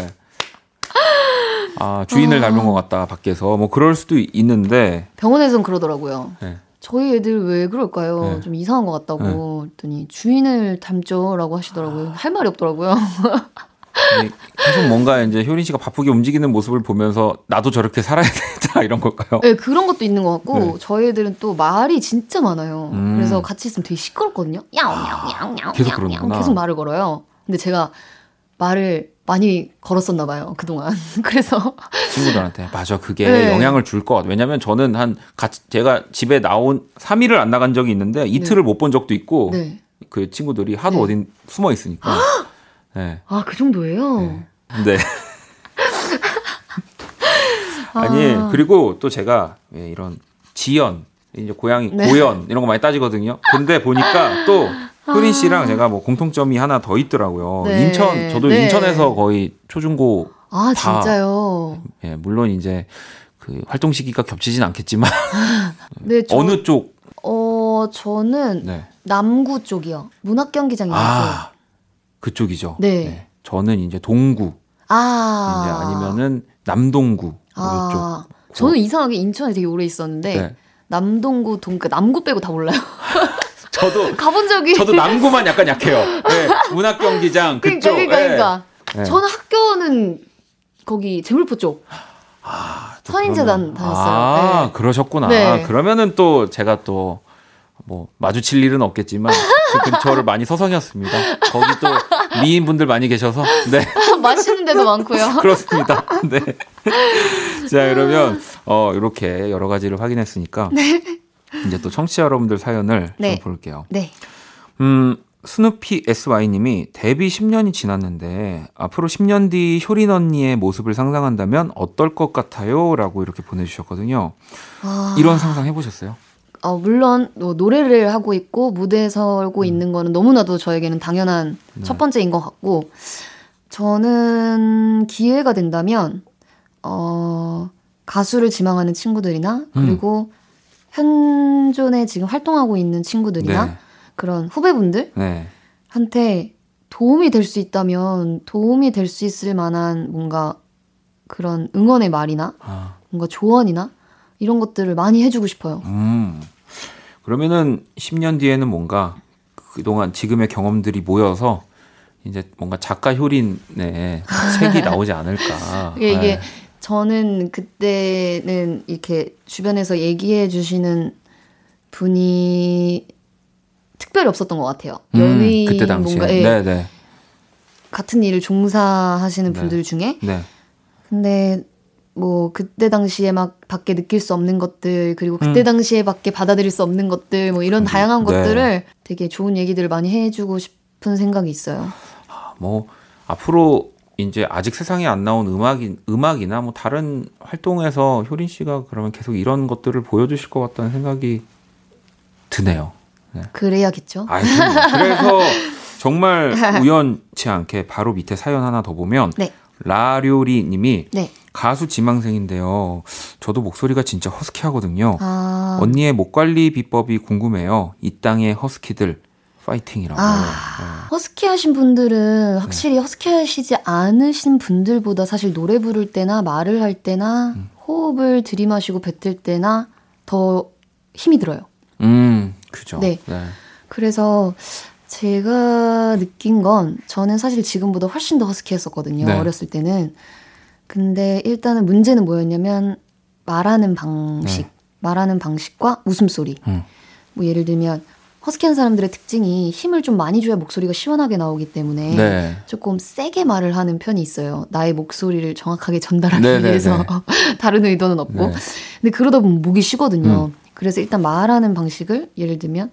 아, 주인을 닮은 것 같다, 밖에서. 뭐, 그럴 수도 있는데, 병원에선 그러더라고요. 네. 저희 애들 왜 그럴까요? 네. 좀 이상한 것 같다고 했더니 주인을 닮죠라고 하시더라고요. 할 말이 없더라고요. 계속 뭔가 이제 효린 씨가 바쁘게 움직이는 모습을 보면서 나도 저렇게 살아야 되겠다, 이런 걸까요? 네, 그런 것도 있는 것 같고 네. 저희 애들은 또 말이 진짜 많아요. 음. 그래서 같이 있으면 되게 시끄럽거든요. 야옹야옹야옹 계속 그러는구나. 계속 말을 걸어요. 근데 제가 말을 많이 걸었었나 봐요 그동안. 그래서 친구들한테. 맞아, 그게 네. 영향을 줄 것 같아. 왜냐면 저는 한, 같이, 제가 집에 나온 3일을 안 나간 적이 있는데, 이틀을 못본 적도 있고, 네. 그 친구들이 하도 네. 어딘 숨어 있으니까. 네. 아 그 정도예요. 네. 아니 그리고 또 제가 왜 이런 지연 이제 고양이 네. 고연 이런 거 많이 따지거든요. 근데 보니까 또 효린 씨랑 제가 뭐 공통점이 하나 더 있더라고요. 네. 인천 저도 네. 인천에서 거의 초중고 아 다. 진짜요. 예, 물론 이제 그 활동 시기가 겹치진 않겠지만 네. 저, 어느 쪽 어 저는 네. 남구 쪽이요. 문학 경기장 있죠. 아 그쪽이죠. 네. 저는 이제 동구 아. 이제 아니면은 남동구 아. 그쪽. 저는 이상하게 인천에 되게 오래 있었는데 네. 남동구 동 그 남구 빼고 다 몰라요. 저도 가본 적이 저도 남구만 약간 약해요. 네, 문학 경기장 그러니까 그쪽. 그러니까, 예. 그러니까. 네. 저는 학교는 거기 재물포 쪽 아, 또 선인재단 다녔어요. 아, 네. 그러셨구나. 네. 그러면은 또 제가 또 뭐 마주칠 일은 없겠지만 그 근처를 많이 서성였습니다. 거기 또 미인 분들 많이 계셔서 네 맛있는 데도 많고요. 그렇습니다. 네. 자 그러면 어 이렇게 여러 가지를 확인했으니까 이제 또 청취자 여러분들 사연을 네. 좀 볼게요. 네. 음, 스누피 SY님이 데뷔 10년이 지났는데 앞으로 10년 뒤 효린 언니의 모습을 상상한다면 어떨 것 같아요? 라고 이렇게 보내주셨거든요. 아, 이런 상상 해보셨어요? 어, 물론 뭐 노래를 하고 있고 무대에 서고 있는 거는 너무나도 저에게는 당연한 음. 네. 첫 번째인 것 같고 저는 기회가 된다면 어, 가수를 지망하는 친구들이나 그리고 현존에 지금 활동하고 있는 친구들이나 네. 그런 후배분들 네. 한테 도움이 될 수 있다면 도움이 될 수 있을 만한 뭔가 그런 응원의 말이나 아, 뭔가 조언이나 이런 것들을 많이 해주고 싶어요. 음. 그러면은 10년 뒤에는 뭔가 그동안 지금의 경험들이 모여서 이제 뭔가 작가 효린의 책이 나오지 않을까. 이게, 이게 네. 저는 그때는 이렇게 주변에서 얘기해 주시는 분이 특별히 없었던 것 같아요. 음, 연예인 그때 당시에. 뭔가 예, 네, 네. 같은 일을 종사하시는 네. 분들 중에 네. 근데 뭐 그때 당시에 막 밖에 느낄 수 없는 것들 그리고 그때 음. 당시에 밖에 받아들일 수 없는 것들 뭐 이런 다양한 네. 것들을 되게 좋은 얘기들을 많이 해주고 싶은 생각이 있어요. 뭐 앞으로 이제 아직 세상에 안 나온 음악이 음악이나 뭐 다른 활동에서 효린 씨가 그러면 계속 이런 것들을 보여주실 것 같다는 생각이 드네요. 그래야겠죠. 아이, 그래서 정말 우연치 않게 바로 밑에 사연 하나 더 보면 네. 라료리 님이 네. 가수 지망생인데요. 저도 목소리가 진짜 허스키하거든요. 아, 언니의 목 관리 비법이 궁금해요. 이 땅의 허스키들 파이팅이라고. 네. 아. 허스키 하신 분들은 확실히 허스키 하시지 않으신 분들보다 사실 노래 부를 때나 말을 할 때나 음. 호흡을 들이마시고 뱉을 때나 더 힘이 들어요. 음, 그죠. 네. 그래서 제가 느낀 건 저는 사실 지금보다 훨씬 더 허스키 했었거든요. 네. 어렸을 때는. 근데 일단은 문제는 뭐였냐면 말하는 방식, 네. 말하는 방식과 웃음소리. 음. 뭐 예를 들면 허스키한 사람들의 특징이 힘을 좀 많이 줘야 목소리가 시원하게 나오기 때문에 네. 조금 세게 말을 하는 편이 있어요. 나의 목소리를 정확하게 전달하기 네, 네, 위해서 네. 다른 의도는 없고. 네. 근데 그러다 보면 목이 쉬거든요. 음. 그래서 일단 말하는 방식을 예를 들면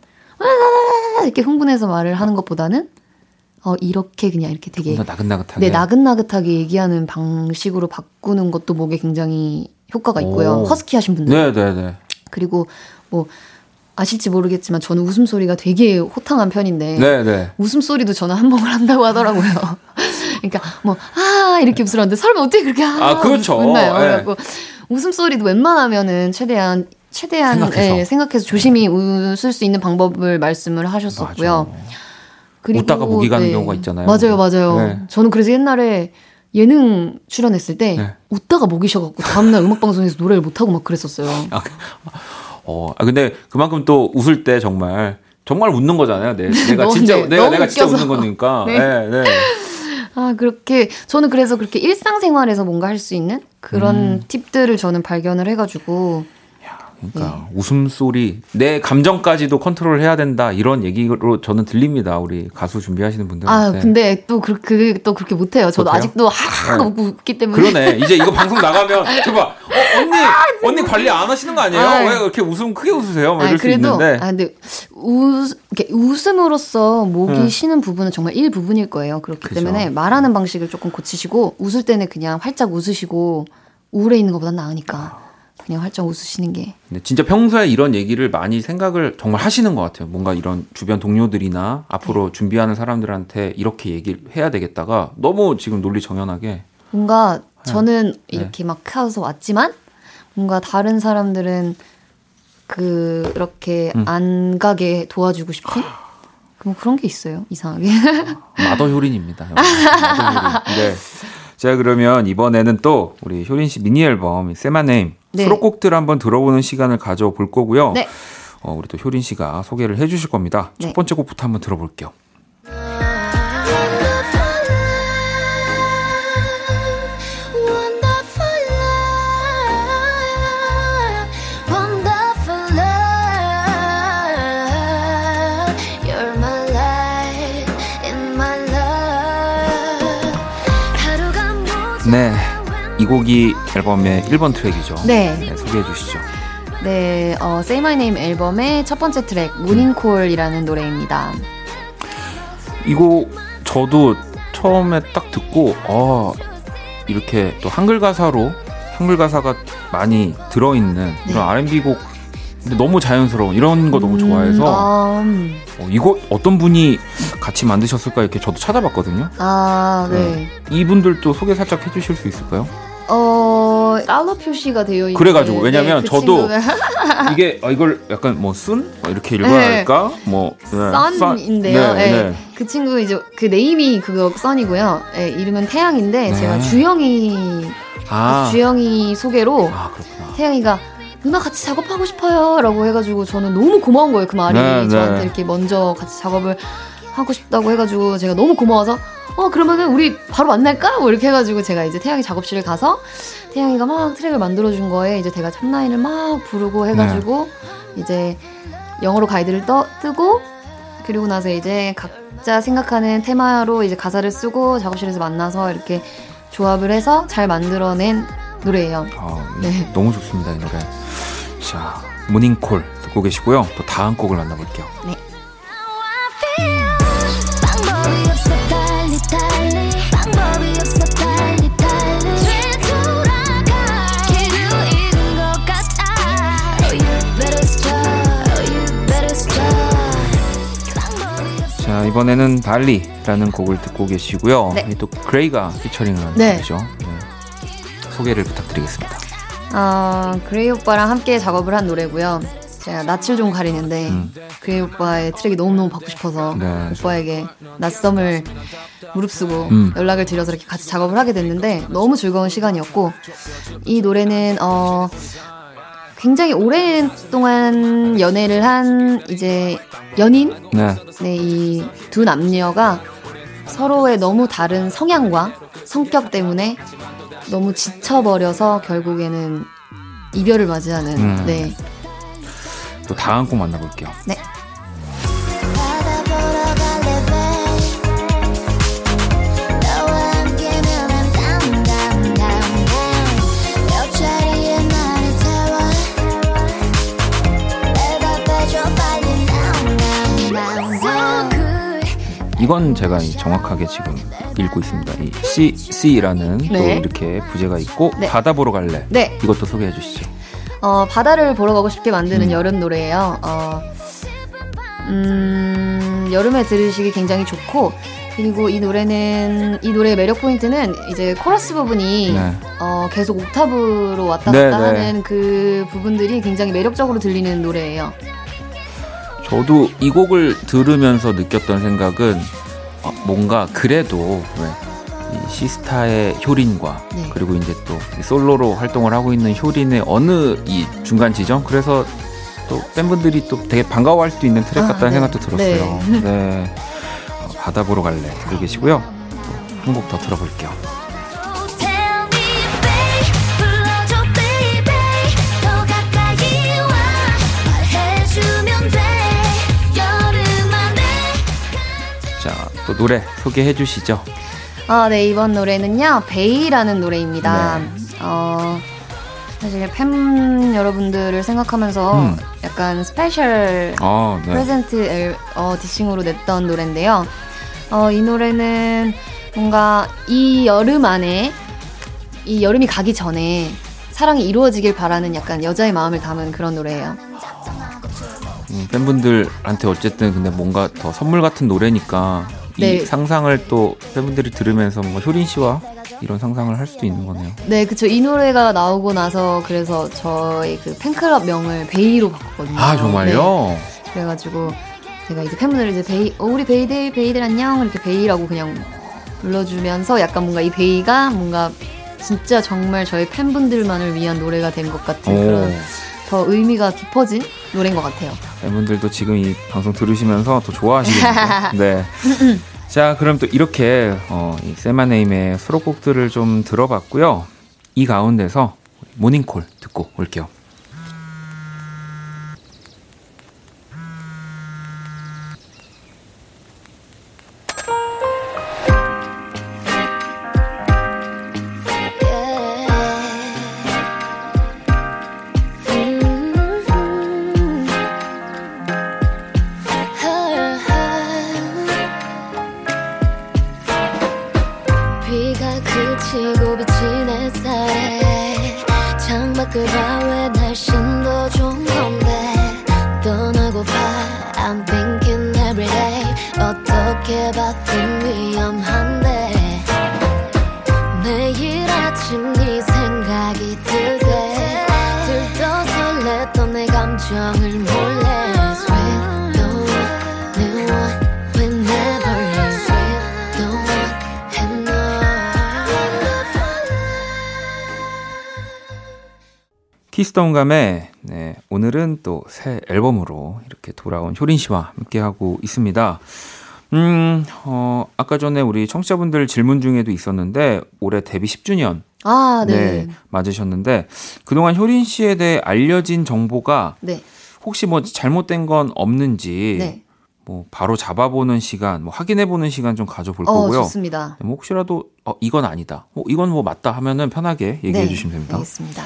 이렇게 흥분해서 말을 하는 것보다는 어 이렇게 그냥 이렇게 되게 나긋나긋하게. 네 나긋나긋하게 얘기하는 방식으로 바꾸는 것도 목에 굉장히 효과가 있고요. 오. 허스키 하신 분들 네, 네, 네. 그리고 뭐 아실지 모르겠지만 저는 웃음소리가 되게 호탕한 편인데 네, 네. 웃음소리도 저는 한몫을 한다고 하더라고요. 그러니까 뭐 아 이렇게 웃으라는데 설마 어떻게 그렇게 아, 아, 그렇죠. 웃나요? 예. 그래갖고 웃음소리도 웬만하면은 최대한 최대한 생각해서. 예, 생각해서 조심히 웃을 수 있는 방법을 말씀을 하셨었고요. 맞아. 웃다가 목이 가는 경우가 있잖아요. 맞아요, 맞아요. 네. 저는 그래서 옛날에 예능 출연했을 때 네. 웃다가 목이 쉬어갖고 다음날 음악 방송에서 노래를 못 하고 막 그랬었어요. 아, 그- 어, 아, 근데 그만큼 또 웃을 때 정말 정말 웃는 거잖아요. 내, 너무, 진짜 네, 내가 내가 진짜. 웃는 거니까. 네. 네, 네. 아, 그렇게, 저는 그래서 그렇게 일상생활에서 뭔가 할 수 있는 그런 음. 팁들을 저는 발견을 해가지고, 그러니까 웃음소리 내 감정까지도 컨트롤 해야 된다 이런 얘기로 저는 들립니다. 우리 가수 준비하시는 아, 분들한테. 근데 또, 그, 그, 또 그렇게 못해요. 저도 못해요? 아직도 하하 네. 웃고 웃기 때문에. 그러네. 이제 이거 방송 나가면 저봐 어, 언니 언니 관리 안 하시는 거 아니에요? 아, 왜 이렇게 웃음 크게 웃으세요? 막 아니, 이럴 수 그래도, 있는데. 아, 근데, 웃, 이렇게 웃음으로써 목이 응. 쉬는 부분은 정말 일 부분일 거예요. 그렇기 그죠. 때문에 말하는 방식을 조금 고치시고, 웃을 때는 그냥 활짝 웃으시고, 우울해 있는 것보단 나으니까, 그냥 활짝 웃으시는 게. 근데 진짜 평소에 이런 얘기를 많이 생각을 정말 하시는 것 같아요. 뭔가 이런 주변 동료들이나 앞으로 네. 준비하는 사람들한테 이렇게 얘기를 해야 되겠다가 너무 지금 논리 정연하게 뭔가 네. 저는 이렇게 막 해서 왔지만 뭔가 다른 사람들은 그렇게 음. 안 가게 도와주고 싶은 뭐 그런 게 있어요 이상하게 마더 효린입니다. 형. 마더 효린. 네. 자 그러면 이번에는 또 우리 효린 씨 미니 앨범 세마네임 네. 수록곡들 한번 들어보는 시간을 가져볼 거고요. 네. 어, 우리 또 효린 씨가 소개를 해주실 겁니다. 네. 첫 번째 곡부터 한번 들어볼게요. 네. 이 곡이 앨범의 1번 트랙이죠. 네. 소개해 주시죠. 네 어, Say My Name 앨범의 첫 번째 트랙 모닝콜이라는 노래입니다 이거 저도 처음에 딱 듣고 어 이렇게 또 한글 가사로 한글 가사가 많이 들어있는 이런 R&B 곡 근데 너무 자연스러운 이런 거 너무 좋아해서 음, 어, 이거 어떤 분이 같이 만드셨을까 이렇게 저도 찾아봤거든요. 아, 네. 이분들도 소개 살짝 해주실 수 있을까요? 어, 달러 표시가 되어 있는 그래가지고, 왜냐면 그 저도 이게 어, 이걸 약간 뭐 순? 뭐 이렇게 읽어야 네. 할까? 뭐 네, 썬인데요. 네, 네, 네. 그 친구 이제 그 네임이 그거 썬이고요. 네, 이름은 태양인데 네. 제가 주영이 아, 주영이 소개로 아. 태양이가 누나 같이 작업하고 싶어요라고 해가지고 저는 너무 고마운 거예요. 그 말이 네, 저한테 네. 이렇게 먼저 같이 작업을 하고 싶다고 해가지고 제가 너무 고마워서 어 그러면은 우리 바로 만날까? 뭐 이렇게 해가지고 제가 이제 태양이 작업실에 가서 태양이가 막 트랙을 만들어준 거에 이제 제가 탑라인을 막 부르고 해가지고 네. 이제 영어로 가이드를 떠, 뜨고 그리고 나서 이제 각자 생각하는 테마로 이제 가사를 쓰고 작업실에서 만나서 이렇게 조합을 해서 잘 만들어낸 노래예요. 아, 네. 너무 좋습니다 이 노래. 자 모닝콜 듣고 계시고요. 또 다음 곡을 만나볼게요. 방 이 이번에는 Dally라는 곡을 듣고 계시고요. 네. 이 또 그레이가 피처링을 한 네. 곡이죠. 네. 소개를 부탁드리겠습니다. 아, 그레이 오빠랑 함께 작업을 한 노래고요. 제가 낯을 좀 가리는데 음. 그레이 오빠의 트랙이 너무너무 받고 싶어서 네, 오빠에게 낯섦을 무릅쓰고 음. 연락을 드려서 이렇게 같이 작업을 하게 됐는데 너무 즐거운 시간이었고 이 노래는 어 굉장히 오랫동안 연애를 한 이제 연인 네. 네, 이 두 남녀가 서로의 너무 다른 성향과 성격 때문에 너무 지쳐버려서 결국에는 이별을 맞이하는 음. 네. 또 다음 곡 만나볼게요. 네. 이건 제가 이 정확하게 지금 읽고 있습니다. 이 C C라는 또 네. 이렇게 부제가 있고 네. 바다 보러 갈래. 네. 이것도 소개해 주시죠. 어, 바다를 보러 가고 싶게 만드는 음. 여름 노래예요. 어, 음, 여름에 들으시기 굉장히 좋고 그리고 이 노래는 이 노래의 매력 포인트는 이제 코러스 부분이 네. 어, 계속 옥타브로 왔다 네, 갔다 네. 하는 그 부분들이 굉장히 매력적으로 들리는 노래예요. 저도 이 곡을 들으면서 느꼈던 생각은 어, 뭔가 그래도 시스타의 효린과 네. 그리고 이제 또이 솔로로 활동을 하고 있는 효린의 어느 이 중간 지점 그래서 또 팬분들이 또 되게 반가워할 수도 있는 트랙 아, 같다는 네. 생각도 들었어요. 네. 어, 바다 보러 갈래 들고 계시고요. 한 곡 더 들어볼게요. 노래 소개해 주시죠. 아, 네, 이번 노래는요, BAE라는 노래입니다. 네. 어, 사실 팬 여러분들을 생각하면서 음. 약간 special 아, 네. present 앨- 어, 디싱으로 냈던 노래인데요. 어, 이 노래는 뭔가 이 여름 안에, 이 여름이 가기 전에 사랑이 이루어지길 바라는 약간 여자의 마음을 담은 그런 노래예요. 음, 팬분들한테 어쨌든 근데 뭔가 더 선물 같은 노래니까 네. 이 상상을 또 팬분들이 들으면서 뭔가 효린 씨와 이런 상상을 할 수도 있는 거네요. 네, 그쵸. 이 노래가 나오고 나서 그래서 저희 그 팬클럽 명을 BAE로 바꿨거든요. 아 정말요? 네. 그래가지고 제가 이제 팬분들 이제 BAE, 어, 우리 BAE들, BAE들 안녕 이렇게 BAE라고 그냥 불러주면서 약간 뭔가 이 BAE가 뭔가 진짜 정말 저희 팬분들만을 위한 노래가 된 것 같은 오, 그런 더 의미가 깊어진 노래인 것 같아요. 팬분들도 지금 이 방송 들으시면서 더 좋아하시겠네요. 네. 자 그럼 또 이렇게 어, 이 세마네임의 수록곡들을 좀 들어봤고요. 이 가운데서 모닝콜 듣고 올게요. 키스톤감의 네, 오늘은 또 새 앨범으로 이렇게 돌아온 효린 씨와 함께하고 있습니다. 음, 어, 아까 전에 우리 청취자분들 질문 중에도 있었는데 올해 데뷔 10주년 아, 네. 네. 맞으셨는데 그동안 효린 씨에 대해 알려진 정보가 네. 혹시 뭐 잘못된 건 없는지 네. 뭐 바로 잡아보는 시간, 뭐 확인해보는 시간 좀 가져볼 어, 거고요. 좋습니다. 뭐 혹시라도 어, 이건 아니다, 어, 이건 뭐 맞다 하면은 편하게 얘기해 네, 주시면 됩니다. 알겠습니다.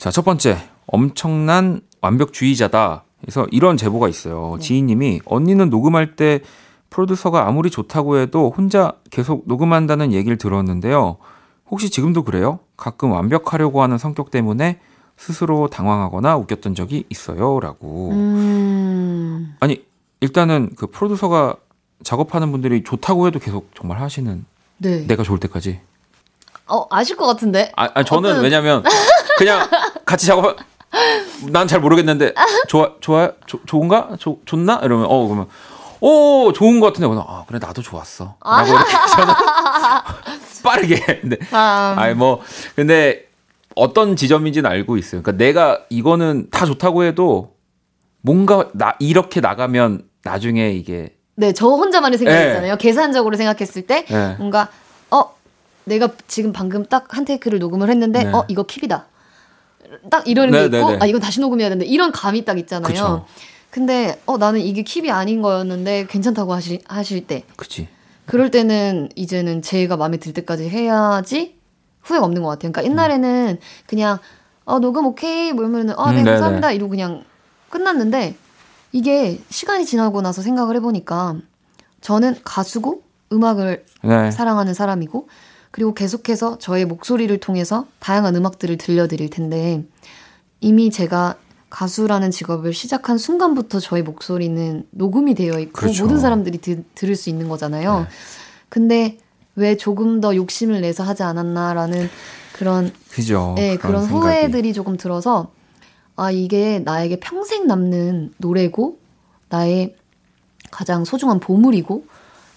자, 첫 번째. 엄청난 완벽주의자다. 그래서 이런 제보가 있어요. 네. 지인님이 언니는 녹음할 때 프로듀서가 아무리 좋다고 해도 혼자 계속 녹음한다는 얘기를 들었는데요. 혹시 지금도 그래요? 가끔 완벽하려고 하는 성격 때문에 스스로 당황하거나 웃겼던 적이 있어요. 라고. 음, 아니, 일단은 그 프로듀서가 작업하는 분들이 좋다고 해도 계속 정말 하시는 네. 내가 좋을 때까지. 어, 아실 것 같은데? 아, 아, 저는 어떤- 왜냐면 그냥 같이 작업 난 잘 모르겠는데 좋아 좋아 조, 좋은가? 좋 좋나? 이러면 어 그러면 오 좋은 것 같은데. 그러면 아 그래 나도 좋았어. 라고 이렇게 저는 빠르게. 근데 아, 아니 뭐 근데 어떤 지점인지는 알고 있어요. 그러니까 내가 이거는 다 좋다고 해도 뭔가 나 이렇게 나가면 나중에 이게 네, 저 혼자만의 네. 생각이잖아요. 계산적으로 생각했을 때 예. 뭔가 어 내가 지금 방금 딱 한 테이크를 녹음을 했는데 네. 어 이거 킵이다. 딱 이런 네, 게 있고 네, 네. 아 이건 다시 녹음해야 되는데 이런 감이 딱 있잖아요. 그쵸. 근데 어 나는 이게 킵이 아닌 거였는데 괜찮다고 하실 하실 때 그치 그럴 때는 이제는 제가 마음에 들 때까지 해야지 후회가 없는 것 같아요. 그러니까 옛날에는 그냥 어 녹음 오케이 뭐 이러면은 아, 네, 음, 네네. 감사합니다 이러고 그냥 끝났는데 이게 시간이 지나고 나서 생각을 해보니까 저는 가수고 음악을 네 사랑하는 사람이고 그리고 계속해서 저의 목소리를 통해서 다양한 음악들을 들려드릴 텐데 이미 제가 가수라는 직업을 시작한 순간부터 저의 목소리는 녹음이 되어 있고 그렇죠. 모든 사람들이 드- 들을 수 있는 거잖아요. 네. 근데 왜 조금 더 욕심을 내서 하지 않았나라는 그런 그죠. 네, 그런 생각이. 후회들이 조금 들어서 아 이게 나에게 평생 남는 노래고 나의 가장 소중한 보물이고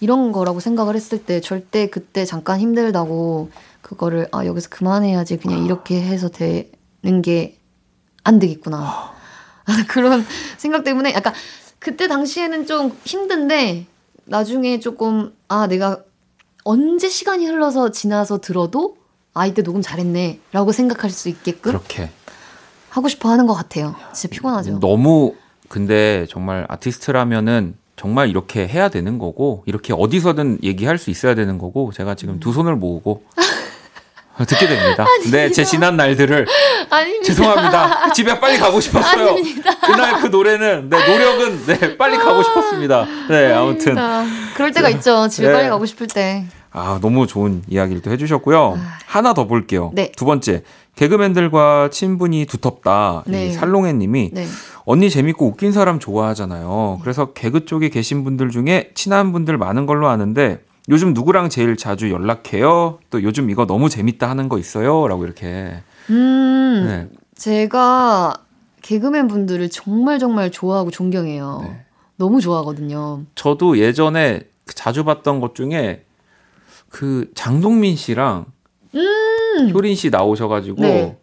이런 거라고 생각을 했을 때 절대 그때 잠깐 힘들다고 그거를 아 여기서 그만해야지 그냥 이렇게 해서 되는 게 안 되겠구나 그런 생각 때문에 약간 그때 당시에는 좀 힘든데 나중에 조금 아 내가 언제 시간이 흘러서 지나서 들어도 아 이때 녹음 잘했네라고 생각할 수 있게끔 그렇게 하고 싶어 하는 것 같아요. 진짜 피곤하죠. 너무 근데 정말 아티스트라면은 정말 이렇게 해야 되는 거고 이렇게 어디서든 얘기할 수 있어야 되는 거고 제가 지금 두 손을 모으고 듣게 됩니다. 네, 제 지난 날들을 아닙니다. 죄송합니다. 집에 빨리 가고 싶었어요. 아닙니다. 그날 그 노래는 네, 노력은 네, 빨리 가고 싶었습니다. 네, 아무튼. 그럴 때가 있죠. 집에 네. 빨리 가고 싶을 때. 아, 너무 좋은 이야기를 또 해주셨고요. 하나 더 볼게요. 네. 두 번째. 개그맨들과 친분이 두텁다. 네. 이 살롱해 님이 네. 언니 재밌고 웃긴 사람 좋아하잖아요. 그래서 개그 쪽에 계신 분들 중에 친한 분들 많은 걸로 아는데 요즘 누구랑 제일 자주 연락해요? 또 요즘 이거 너무 재밌다 하는 거 있어요? 라고 이렇게. 음, 네. 제가 개그맨 분들을 정말 정말 좋아하고 존경해요. 네. 너무 좋아하거든요. 저도 예전에 그 자주 봤던 것 중에 그 장동민 씨랑 효린 씨 나오셔가지고 음. 네.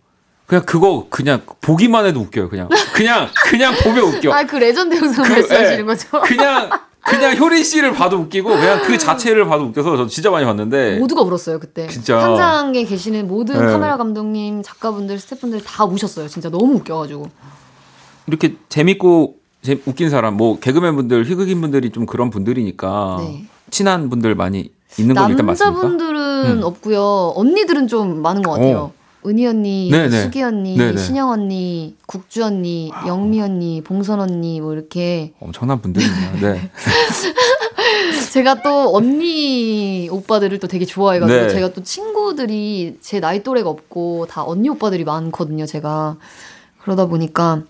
그냥 그거 그냥 보기만 해도 웃겨요. 그냥 그냥 그냥 보면 웃겨. 아, 그 레전드 영상 그, 말씀하시는 예. 거죠? 그냥 그냥 효린 씨를 봐도 웃기고 그냥 그 자체를 봐도 웃겨서 저 진짜 많이 봤는데 모두가 울었어요, 그때. 진짜. 현장에 계시는 모든 네. 카메라 감독님, 작가분들, 스태프분들 다 우셨어요. 진짜 너무 웃겨가지고. 이렇게 재밌고 재- 웃긴 사람 뭐 개그맨 분들 희극인 분들이 좀 그런 분들이니까 네. 친한 분들 많이 있는 건 일단 맞습니까? 남자분들 은 음. 없고요. 언니들은 좀 많은 것 같아요. 어. 은희 언니, 네네. 수기 언니, 네네. 신영 언니, 국주 언니, 영미 언니, 봉선 언니 뭐 이렇게 엄청난 분들이네요. 네. 제가 또 언니 오빠들을 또 되게 좋아해가지고 네. 제가 또 친구들이 제 나이 또래가 없고 다 언니 오빠들이 많거든요. 제가 그러다 보니까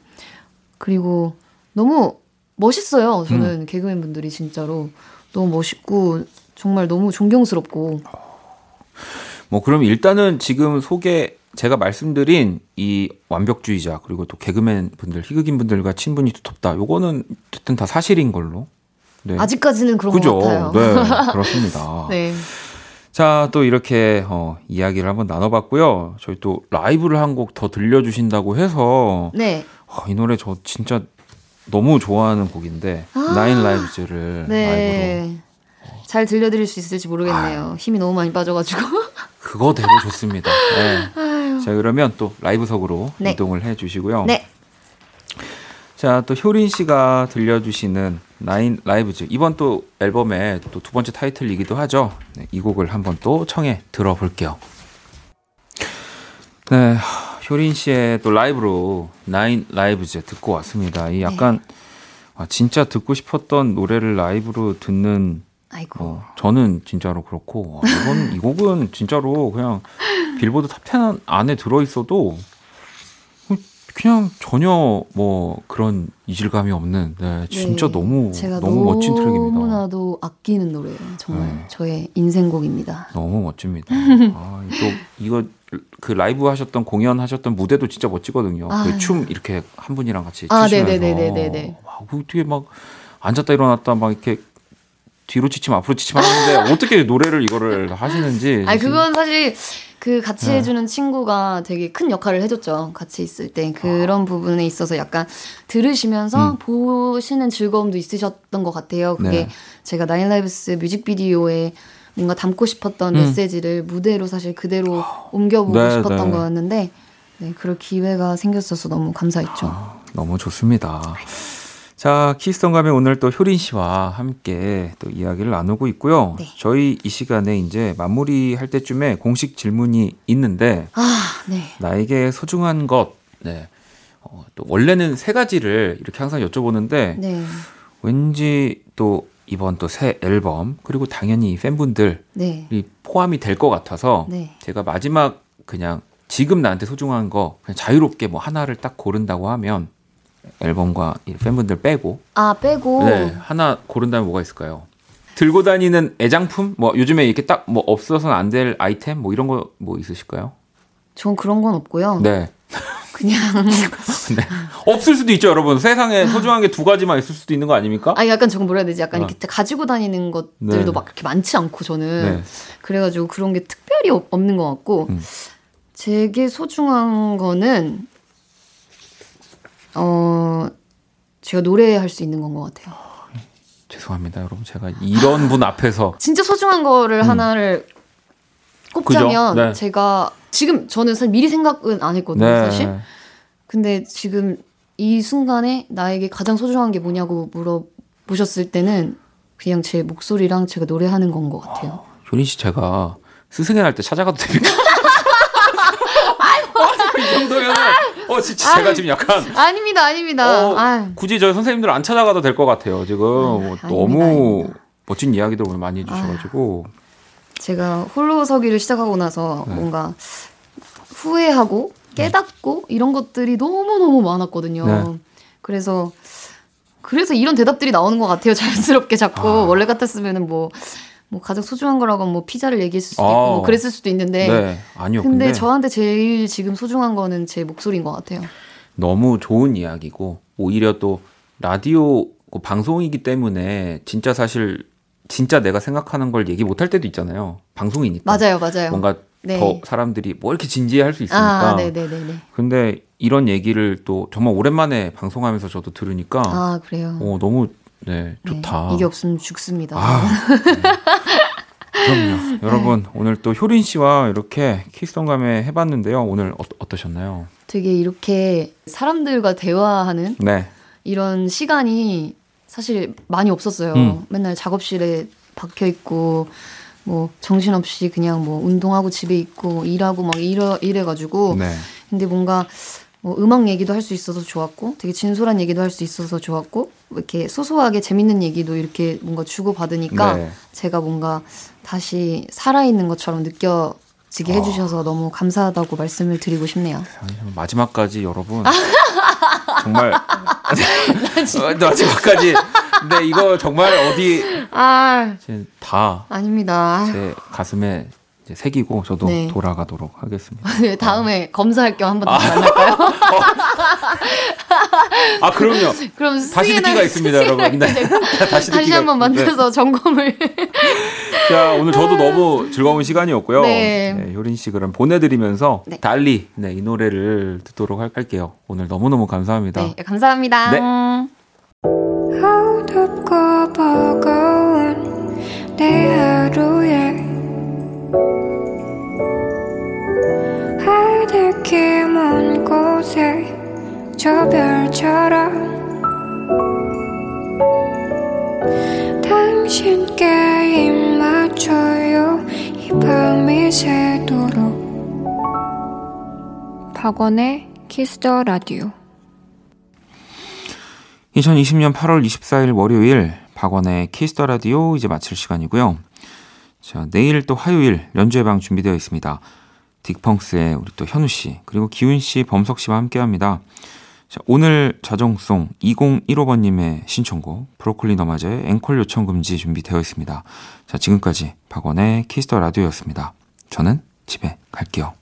그리고 너무 멋있어요. 저는 개그맨 분들이 진짜로 너무 멋있고 정말 너무 존경스럽고 뭐 그럼 일단은 지금 소개 제가 말씀드린 이 완벽주의자 그리고 또 개그맨 분들 희극인 분들과 친분이 두텁다. 요거는 어쨌든 다 사실인 걸로. 네. 아직까지는 그런 그죠. 것 같아요. 네, 그렇습니다. 네. 자, 또 이렇게 어, 이야기를 한번 나눠봤고요. 저희 또 라이브를 한 곡 더 들려주신다고 해서 네. 어, 이 노래 저 진짜 너무 좋아하는 곡인데 아. 나인 라이브즈를 라이브로 네. 잘 들려드릴 수 있을지 모르겠네요. 힘이 너무 많이 빠져가지고. 그거대로 좋습니다. 네. 자 그러면 또 라이브석으로 네. 이동을 해 주시고요. 네. 자, 또 효린 씨가 들려주시는 나인 라이브즈 이번 또 앨범의 또 두 번째 타이틀이기도 하죠. 네, 이 곡을 한번 또 청해 들어볼게요. 네, 효린 씨의 또 라이브로 Nine Lives 듣고 왔습니다. 이 약간 아, 진짜 듣고 싶었던 노래를 라이브로 듣는 아이고. 어, 저는 진짜로 그렇고 와, 이건 이 곡은 진짜로 그냥 빌보드 Top 10 안에 들어 있어도 그냥 전혀 뭐 그런 이질감이 없는 네, 진짜 네. 너무 제가 너무 멋진 트랙입니다. 너무나도 아끼는 노래예요. 정말 네. 저의 인생곡입니다. 너무 멋집니다. 아, 또 이거 그 라이브 하셨던 공연 하셨던 무대도 진짜 멋지거든요. 그 아유. 춤 이렇게 한 분이랑 같이 아, 추시면서 네네네네네네. 와, 그 어떻게 막 앉았다 일어났다 막 이렇게 뒤로 치침 앞으로 치침 하는데 어떻게 노래를 이거를 하시는지 아니 그건 사실 그 같이 네. 해주는 친구가 되게 큰 역할을 해줬죠. 같이 있을 때 그런 부분에 있어서 약간 들으시면서 아. 음. 보시는 즐거움도 있으셨던 것 같아요. 그게 네. 제가 Nine Lives 뮤직비디오에 뭔가 담고 싶었던 음. 메시지를 무대로 사실 그대로 옮겨보고 네, 싶었던 네. 거였는데 네, 그럴 기회가 생겼어서 너무 감사했죠. 아, 너무 좋습니다. 자, 키스톤 가면 오늘 또 효린 씨와 함께 또 이야기를 나누고 있고요. 네. 저희 이 시간에 이제 마무리할 때쯤에 공식 질문이 있는데 아, 네. 나에게 소중한 것, 네. 어, 또 원래는 세 가지를 이렇게 항상 여쭤보는데 네. 왠지 또 이번 또 새 앨범 그리고 당연히 팬분들이 네. 포함이 될 것 같아서 네. 제가 마지막 그냥 지금 나한테 소중한 거 그냥 자유롭게 뭐 하나를 딱 고른다고 하면 앨범과 이 팬분들 빼고 아, 빼고 네 하나 고른다면 뭐가 있을까요? 들고 다니는 애장품? 뭐 요즘에 이렇게 딱 뭐 없어서는 안 될 아이템? 뭐 이런 거 뭐 있으실까요? 전 그런 건 없고요. 네. 그냥 네. 없을 수도 있죠, 여러분. 세상에 소중한 게 두 가지만 있을 수도 있는 거 아닙니까? 아 약간 저건 뭐라 해야 되지? 약간 어. 이렇게 가지고 다니는 것들도 네. 막 그렇게 많지 않고 저는 네. 그래가지고 그런 게 특별히 없- 없는 것 같고 음. 제게 소중한 거는 어 제가 노래할 수 있는 건 것 같아요. 죄송합니다, 여러분. 제가 이런 분 앞에서 진짜 소중한 거를 하나를 꼽자면 음. 네. 제가 지금 저는 사실 미리 생각은 안 했거든요, 네. 사실. 근데 지금 이 순간에 나에게 가장 소중한 게 뭐냐고 물어보셨을 때는 그냥 제 목소리랑 제가 노래하는 건 것 같아요. 효린 씨 제가 스승의 날 때 찾아가도 됩니까? 이 정도면 어 진짜 제가 지금 약간 아닙니다, 아닙니다. 어. 굳이 저희 선생님들 안 찾아가도 될 것 같아요. 지금 뭐 너무 아닙니다. 멋진 이야기들 오늘 많이 해주셔가지고 제가 홀로 서기를 시작하고 나서 네. 뭔가 후회하고 깨닫고 이런 것들이 너무너무 많았거든요. 네. 그래서 그래서 이런 대답들이 나오는 것 같아요. 자연스럽게 자꾸 아. 원래 같았으면은 뭐, 뭐 가장 소중한 거라고 뭐 피자를 얘기했을 수도 있고 아. 뭐 그랬을 수도 있는데 네 아니요 근데, 근데, 저한테 제일 지금 소중한 거는 제 목소리인 것 같아요. 너무 좋은 이야기고 오히려 또 라디오 그 방송이기 때문에 진짜 사실 진짜 내가 생각하는 걸 얘기 못할 때도 있잖아요. 방송이니까 맞아요, 맞아요. 뭔가 네. 더 사람들이 뭐 이렇게 진지해 할 수 있으니까 아, 네네네네. 근데 이런 얘기를 또 정말 오랜만에 방송하면서 저도 들으니까 아 그래요. 어 너무 네 네, 좋다. 이게 없으면 죽습니다. 아, 네. 그럼요. 여러분 오늘 또 효린 씨와 이렇게 키스성감에 해봤는데요. 오늘 어, 어떠셨나요? 되게 이렇게 사람들과 대화하는 네. 이런 시간이 사실 많이 없었어요. 음. 맨날 작업실에 박혀 있고 뭐 정신없이 그냥 뭐 운동하고 집에 있고 일하고 막 이러 이래가지고 네. 근데 뭔가 뭐 음악 얘기도 할 수 있어서 좋았고 되게 진솔한 얘기도 할 수 있어서 좋았고 뭐 이렇게 소소하게 재밌는 얘기도 이렇게 뭔가 주고 받으니까 네. 제가 뭔가 다시 살아 있는 것처럼 느껴 지게 해주셔서 너무 감사하다고 말씀을 드리고 싶네요. 마지막까지 여러분 정말 어, 마지막까지 근데 이거 정말 어디 아다제 아닙니다. 가슴에 이제 새기고 저도 네. 돌아가도록 하겠습니다. 네, 다음에 검사할 겸 한번 다시 만날까요? 아 그럼요. 그럼 다시 듣기가 있습니다, 여러분. 네. 자, 다시 다시 한번 있- 네. 만나서 점검을. 자, 오늘 저도 너무 즐거운 시간이었고요. 네. 네, 효린 씨 그럼 보내드리면서 네. 달리 네, 이 노래를 듣도록 할- 할게요. 오늘 너무 너무 감사합니다. 네, 감사합니다. 네. 어둡고 버거운 내 하루에 하늘길 먼 곳에 저 별처럼 당신께 입 맞춰요. 이 밤이 새도록. 박원의 Kiss the Radio 2020년 8월 24일 월요일 박원의 Kiss the Radio 이제 마칠 시간이고요. 자, 내일 또 화요일 연주회 방 준비되어 있습니다. 딕펑스의 우리 또 현우 씨, 그리고 기훈 씨, 범석 씨와 함께 합니다. 자, 오늘 자정송 2015번님의 신청곡 브로콜리 너마저의 앵콜 요청 금지 준비되어 있습니다. 자, 지금까지 박원의 Kiss the Radio였습니다. 저는 집에 갈게요.